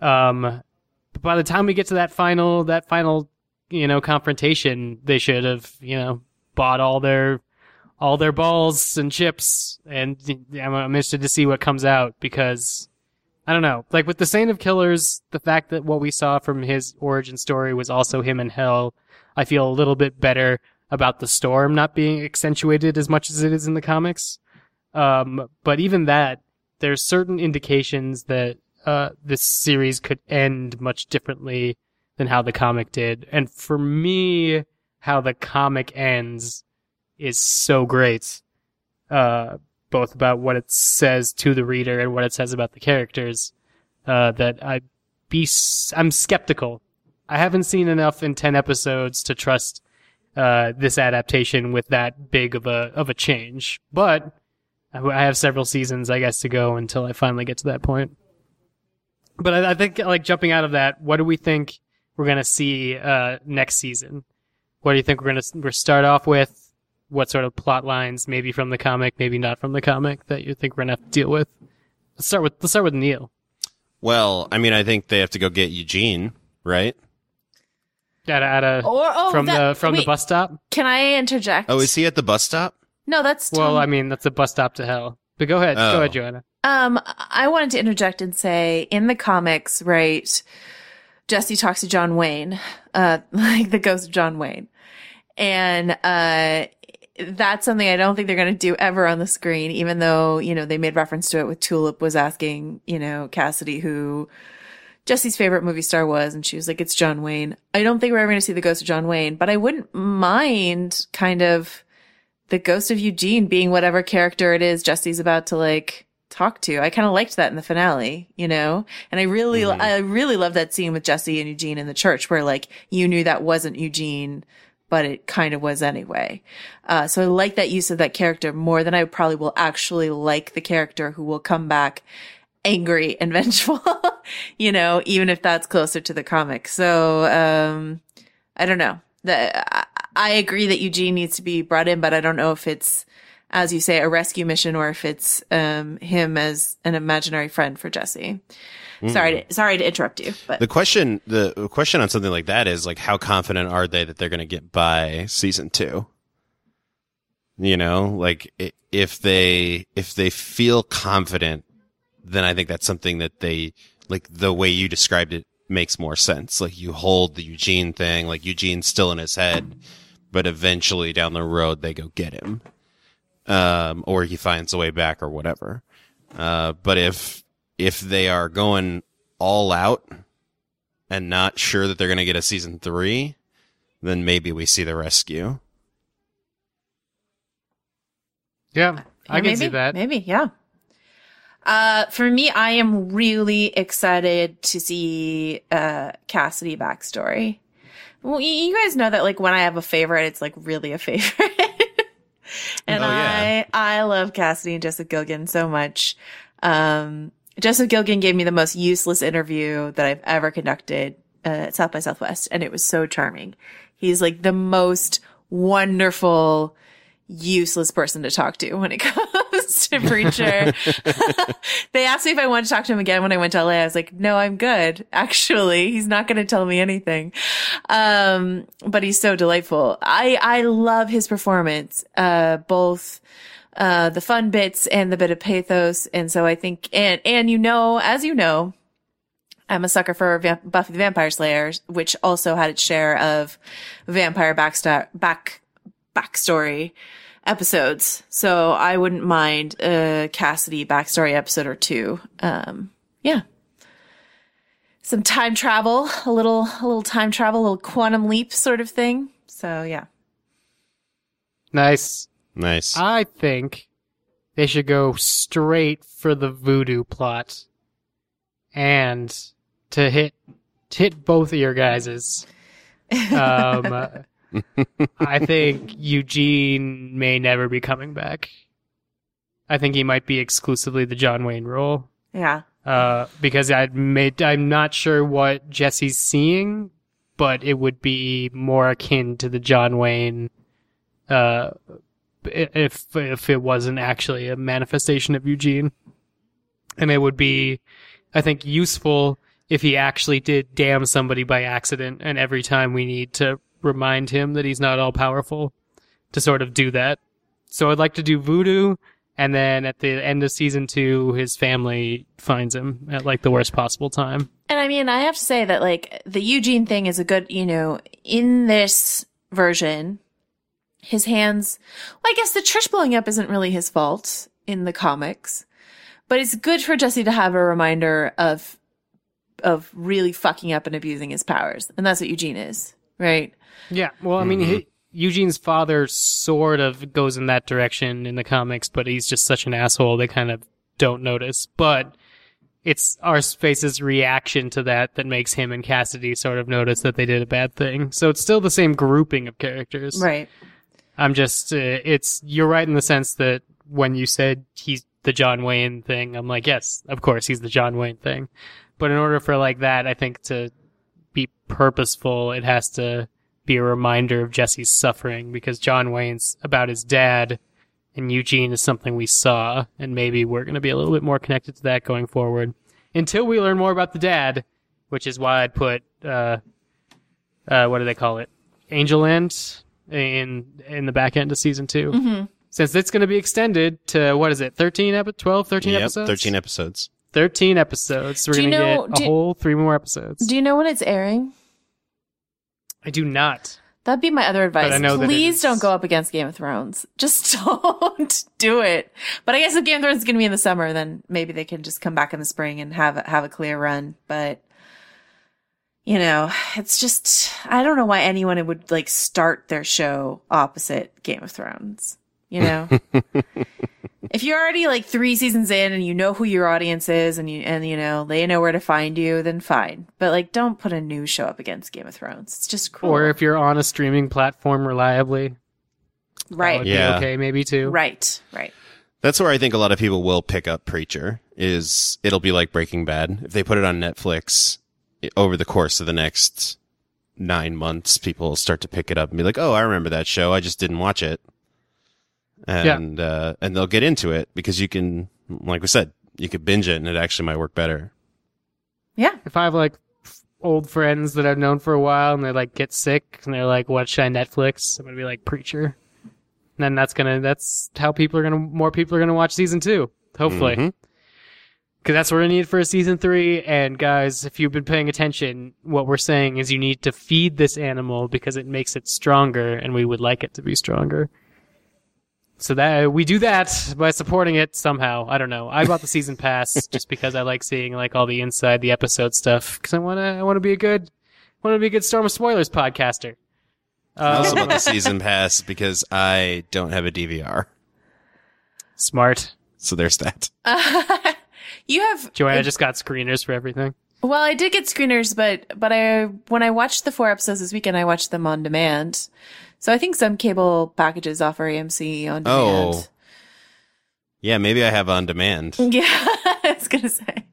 Um, but by the time we get to that final, that final, you know, confrontation, they should have, you know, bought all their, all their balls and chips. And I'm, I'm interested to see what comes out because I don't know. Like with the Saint of Killers, the fact that what we saw from his origin story was also him in hell, I feel a little bit better about the storm not being accentuated as much as it is in the comics. Um, but even that, there's certain indications that uh, this series could end much differently than how the comic did. And for me, how the comic ends is so great. Uh, both about what it says to the reader and what it says about the characters, uh, that I be, I'm skeptical. I haven't seen enough in 10 episodes to trust, uh, this adaptation with that big of a, of a change. But I have several seasons, I guess, to go until I finally get to that point. But I, I think, like, jumping out of that, what do we think we're gonna see, uh, next season? What do you think we're gonna, we're start off with? What sort of plot lines, maybe from the comic, maybe not from the comic, that you think we're gonna have to deal with? Let's start with, let's start with Neil. Well, I mean, I think they have to go get Eugene, right? At, at a, Or oh, from that- the, from the bus stop? Can I interject? Oh, is he at the bus stop? No, that's Well, I mean, that's a bus stop to hell. But go ahead, Oh. go ahead, Joanna. Um, I wanted to interject and say in the comics, right? Jesse talks to John Wayne, uh, like the ghost of John Wayne. And, uh, that's something I don't think they're going to do ever on the screen, even though, you know, they made reference to it with Tulip was asking, you know, Cassidy who Jesse's favorite movie star was. And she was like, it's John Wayne. I don't think we're ever going to see the ghost of John Wayne, but I wouldn't mind kind of the ghost of Eugene being whatever character it is Jesse's about to like talk to. I kind of liked that in the finale, you know? And I really, I really love that scene with Jesse and Eugene in the church where like you knew that wasn't Eugene, but it kind of was anyway. Uh, so I like that use of that character more than I probably will actually like the character who will come back angry and vengeful, you know, even if that's closer to the comic. So, um, I don't know. The, I, I agree that Eugene needs to be brought in, but I don't know if it's, as you say, a rescue mission or if it's um, him as an imaginary friend for Jesse. Sorry, to, sorry to interrupt you, but The question, the question on something like that is like, how confident are they that they're going to get by season two? You know, like if they if they feel confident, then I think that's something that they like the way you described it makes more sense. Like you hold the Eugene thing, like Eugene's still in his head, but eventually down the road they go get him, um, or he finds a way back or whatever. Uh, but if if they are going all out and not sure that they're going to get a season three, then maybe we see the rescue. Yeah, I Yeah, can maybe, see that. Maybe, yeah. Uh, for me, I am really excited to see uh Cassidy backstory. Well, you guys know that like when I have a favorite, it's like really a favorite. and Oh, yeah. I I love Cassidy and Joseph Gilgun so much. Um, Joseph Gilgun gave me the most useless interview that I've ever conducted uh, at South by Southwest, and it was so charming. He's like the most wonderful, useless person to talk to when it comes to preacher. they asked me if I wanted to talk to him again when I went to LA. I was like, no, I'm good. Actually, he's not going to tell me anything. Um, but he's so delightful. I, I love his performance, uh, both, uh, the fun bits and the bit of pathos. And so I think, and, and you know, as you know, I'm a sucker for Buffy the Vampire Slayer, which also had its share of vampire backsta- back, backstory episodes. So I wouldn't mind a Cassidy backstory episode or two. Um, yeah. Some time travel, a little, a little time travel, a little quantum leap sort of thing. So yeah. Nice. Nice. I think they should go straight for the voodoo plot, and to hit to hit both of your guys's. Um, I think Eugene may never be coming back. I think he might be exclusively the John Wayne role. Yeah. Uh, because I made, I'm not sure what Jesse's seeing, but it would be more akin to the John Wayne, uh, if, if it wasn't actually a manifestation of Eugene. And it would be, I think, useful if he actually did damn somebody by accident, and every time we need to remind him that he's not all powerful, to sort of do that. So I'd like to do voodoo, and then at the end of season two, his family finds him at like the worst possible time. And I mean, I have to say that like the Eugene thing is a good, you know, in this version, his hands, well, I guess the church blowing up isn't really his fault in the comics, but it's good for Jesse to have a reminder of, of really fucking up and abusing his powers. And that's what Eugene is, right? Yeah, well, I mean, he, Eugene's father sort of goes in that direction in the comics, but he's just such an asshole they kind of don't notice. But it's Arseface's reaction to that that makes him and Cassidy sort of notice that they did a bad thing. So it's still the same grouping of characters. Right. I'm just, uh, it's, you're right in the sense that when you said he's the John Wayne thing, I'm like, yes, of course, he's the John Wayne thing. But in order for like that, I think to be purposeful, it has to be a reminder of Jesse's suffering because John Wayne's about his dad and Eugene is something we saw. And maybe we're going to be a little bit more connected to that going forward until we learn more about the dad, which is why I'd put, uh, uh, what do they call it? Angel Land in in the back end of season 2 Since it's going to be extended to what is it, 13 epi- 12, 13 Yep, episodes? 13 episodes. 13 episodes. We're going to know- get a do- whole three more episodes. Do you know when it's airing? I do not. That'd be my other advice. I know Please don't go up against Game of Thrones. Just don't do it. But I guess if Game of Thrones is going to be in the summer, then maybe they can just come back in the spring and have have a clear run. But you know, it's just I don't know why anyone would like start their show opposite Game of Thrones. You know, if you're already like three seasons in and you know who your audience is and you and you know they know where to find you, then fine. But like, don't put a new show up against Game of Thrones. It's just cruel. Or if you're on a streaming platform reliably, right. would Yeah. okay, maybe too. Right, right. That's where I think a lot of people will pick up Preacher. Is it'll be like Breaking Bad if they put it on Netflix over the course of the next nine months. People will start to pick it up and be like, "Oh, I remember that show. I just didn't watch it." And uh, and they'll get into it because you can, like we said, you could binge it and it actually might work better. Yeah. If I have like old friends that I've known for a while and they like get sick and they're like, "What should I Netflix?" I'm gonna be like, "Preacher." And then that's gonna that's how people are gonna more people are gonna watch season two, hopefully. Mhm. Because that's what we need for a season three. And guys, if you've been paying attention, what we're saying is you need to feed this animal because it makes it stronger, and we would like it to be stronger. So that we do that by supporting it somehow. I don't know. I bought the season pass just because I like seeing like all the inside the episode stuff. Because I want to, I want to be a good, want to be a good Storm of Spoilers podcaster. I Uh, also bought the season pass because I don't have a DVR, smart. so there's that. you have Joanna just got screeners for everything. well, I did get screeners, but but I when I watched the four episodes this weekend, I watched them on demand. So I think some cable packages offer AMC on demand. Oh. Yeah, maybe I have on demand. Yeah, I was gonna say.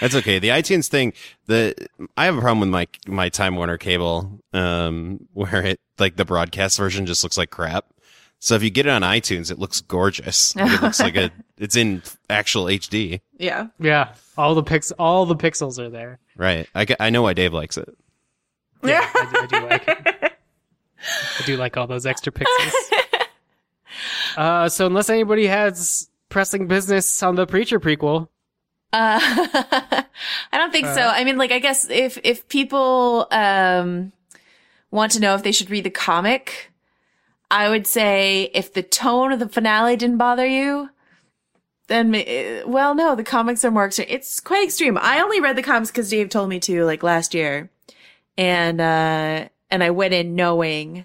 That's okay. The iTunes thing, the I have a problem with my my Time Warner cable, um, where it like the broadcast version just looks like crap. So if you get it on iTunes, it looks gorgeous. Like, it looks like a it's in actual HD. Yeah. Yeah, all the pix, all the pixels are there. Right. I, I know why Dave likes it. Yeah, I, do, I do like it. I do like all those extra pixels. Uh, so unless anybody has pressing business on the Preacher prequel, Uh, I don't think so. I mean, like, I guess if, if people, um, want to know if they should read the comic, I would say if the tone of the finale didn't bother you, then, well, no, the comics are more extreme. It's quite extreme. I only read the comics because Dave told me to, like, last year. And, uh, and I went in knowing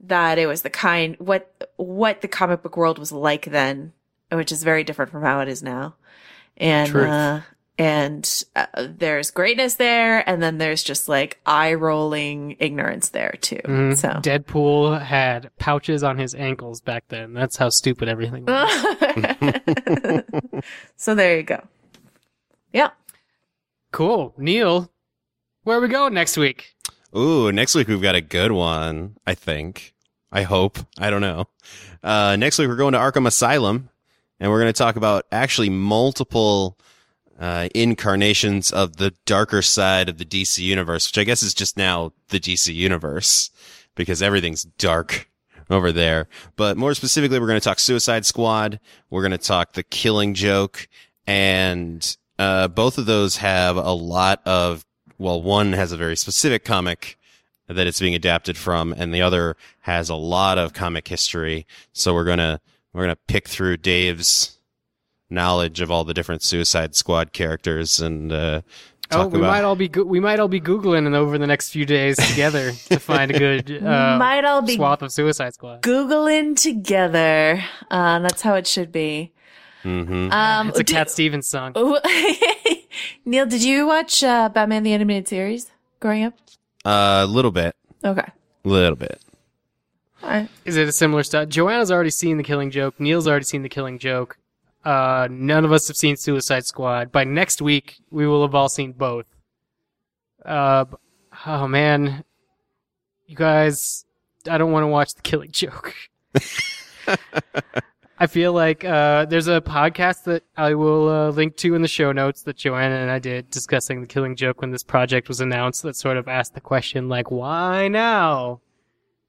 that it was the kind, what, what the comic book world was like then which is very different from how it is now. And, uh, and uh, there's greatness there, and then there's just like eye rolling ignorance there too. Mhm. So Deadpool had pouches on his ankles back then. That's how stupid everything was. so there you go. Yeah. cool. Neil, where are we going next week? Ooh, next week we've got a good one, I think. I hope. I don't know. Uh, next week we're going to Arkham Asylum and we're going to talk about actually multiple, uh, incarnations of the darker side of the DC universe, which I guess is just now the DC universe because everything's dark over there. But more specifically, we're going to talk Suicide Squad. We're going to talk The Killing Joke and, uh, both of those have a lot of well, one has a very specific comic that it's being adapted from, and the other has a lot of comic history. So we're gonna we're gonna pick through Dave's knowledge of all the different Suicide Squad characters and uh, Oh, we about. might all be go- we might all be googling and over the next few days together to find a good uh, Might all be swath of Suicide Squad. Googling together. Uh, that's how it should be. Mhm. Um, It's a do- Cat Stevens song. Ooh. Neil, did you watch uh, Batman the Animated Series growing up? A little bit, Okay. A little bit. All right. Is it a similar stuff? Joanna's already seen The Killing Joke. Neil's already seen The Killing Joke. Uh, none of us have seen Suicide Squad. By next week, we will have all seen both. Uh, oh man, you guys, I don't want to watch The Killing Joke. I feel like uh, there's a podcast that I will uh, link to in the show notes that Joanna and I did discussing The Killing Joke when this project was announced. That sort of asked the question like, why now?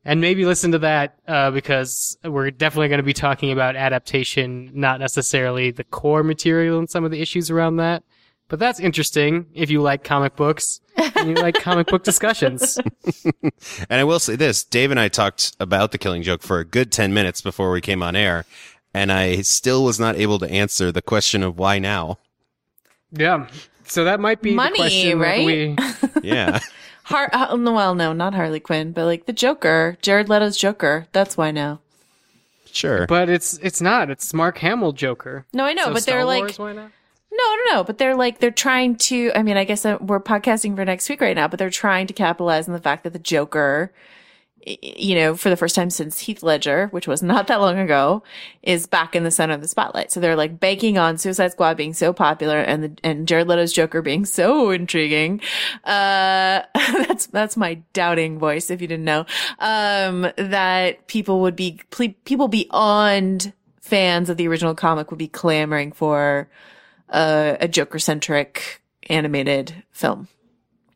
and maybe listen to that uh, because we're definitely going to be talking about adaptation, not necessarily the core material and some of the issues around that. But that's interesting if you like comic books and you like comic book discussions. And I will say this: Dave and I talked about the Killing Joke for a good ten minutes before we came on air, and I still was not able to answer the question of why now. Yeah. So that might be Money, the question right? we- Yeah. Har- uh, no, well, no, not Harley Quinn, but like the Joker, Jared Leto's Joker. That's why now. Sure. but it's it's not. It's Mark Hamill Joker. No, I know, So but Star they're like, Wars, why not? no, no, no, but they're like, they're trying to, I mean, I guess uh, we're podcasting for next week right now, but they're trying to capitalize on the fact that the Joker, y- you know, for the first time since Heath Ledger, which was not that long ago, is back in the center of the spotlight. So they're like banking on Suicide Squad being so popular and the, and Jared Leto's Joker being so intriguing. Uh, that's, that's my doubting voice, if you didn't know, um, that people would be, people beyond fans of the original comic would be clamoring for, uh, a Joker centric animated film.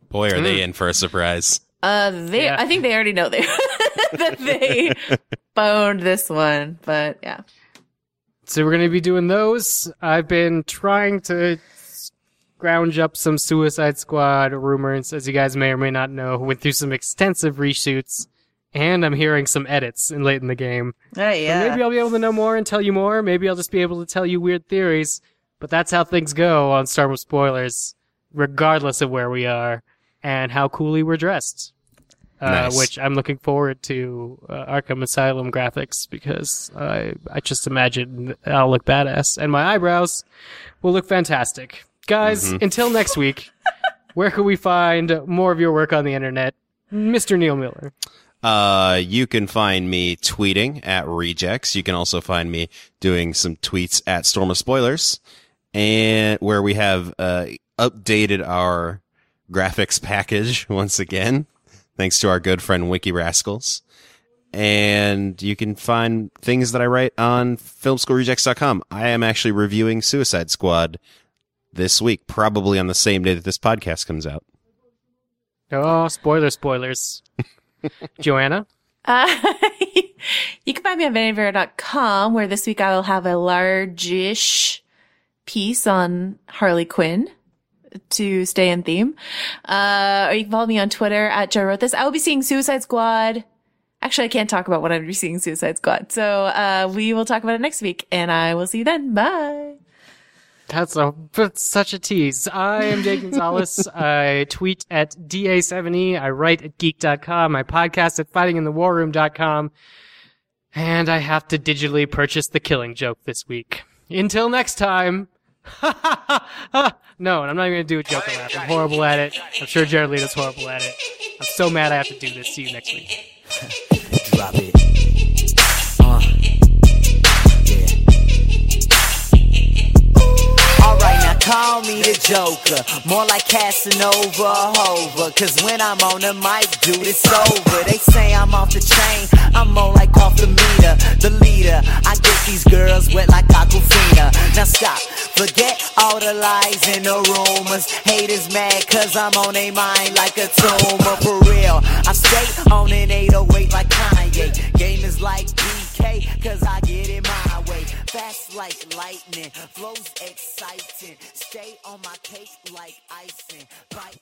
Boy, are they in for a surprise. Uh, they, Yeah. I think they already know they, that they boned this one, but yeah. So we're going to be doing those. I've been trying to scrounge up some Suicide Squad rumors, as you guys may or may not know. Went through some extensive reshoots, and I'm hearing some edits in late in the game. Oh, yeah. Maybe I'll be able to know more and tell you more. Maybe I'll just be able to tell you weird theories. But that's how things go on Storm of Spoilers, regardless of where we are and how coolly we're dressed. Uh, Nice. Which I'm looking forward to uh, Arkham Asylum graphics because I I just imagine I'll look badass and my eyebrows will look fantastic. Guys, until next week, where can we find more of your work on the internet, Mr. Neil Miller? Uh, you can find me tweeting at rejects. You can also find me doing some tweets at Storm of Spoilers, and where we have uh, updated our graphics package once again, thanks to our good friend Wiki Rascals. And you can find things that I write on filmschoolrejects.com. I am actually reviewing Suicide Squad this week, probably on the same day that this podcast comes out. Oh, spoiler, spoilers. Joanna? Uh, you can find me on vanityfair.com where this week I will have a largish piece on Harley Quinn to stay in theme. Uh, or you can follow me on Twitter at Joe wrote this. I will be seeing Suicide Squad. Actually, I can't talk about what I'm seeing Suicide Squad. So, uh, we will talk about it next week and I will see you then. Bye. That's a that's such a tease. I am Dave Gonzales. I tweet at DA70. I write at geek.com. I podcast at fightinginthewarroom.com. And I have to digitally purchase the killing joke this week. Until next time. no, and I'm not even gonna do a joke laugh. I'm horrible at it. I'm sure Jared Leto's horrible at it. I'm so mad I have to do this. See you next week. Drop it. Call me the Joker. More like Casanova Hova. Cause when I'm on the mic, dude, it's over. They say I'm off the chain. I'm more like off the meter. The leader. I get these girls wet like Aquafina. Now stop. Forget all the lies and the rumors. Haters mad cause I'm on a mind like a tumor. For real. I stay on an 808 like Kanye. Game is like BK cause I get it my way. Fast like lightning. Flows exciting. Stay on my cake like icing. Bite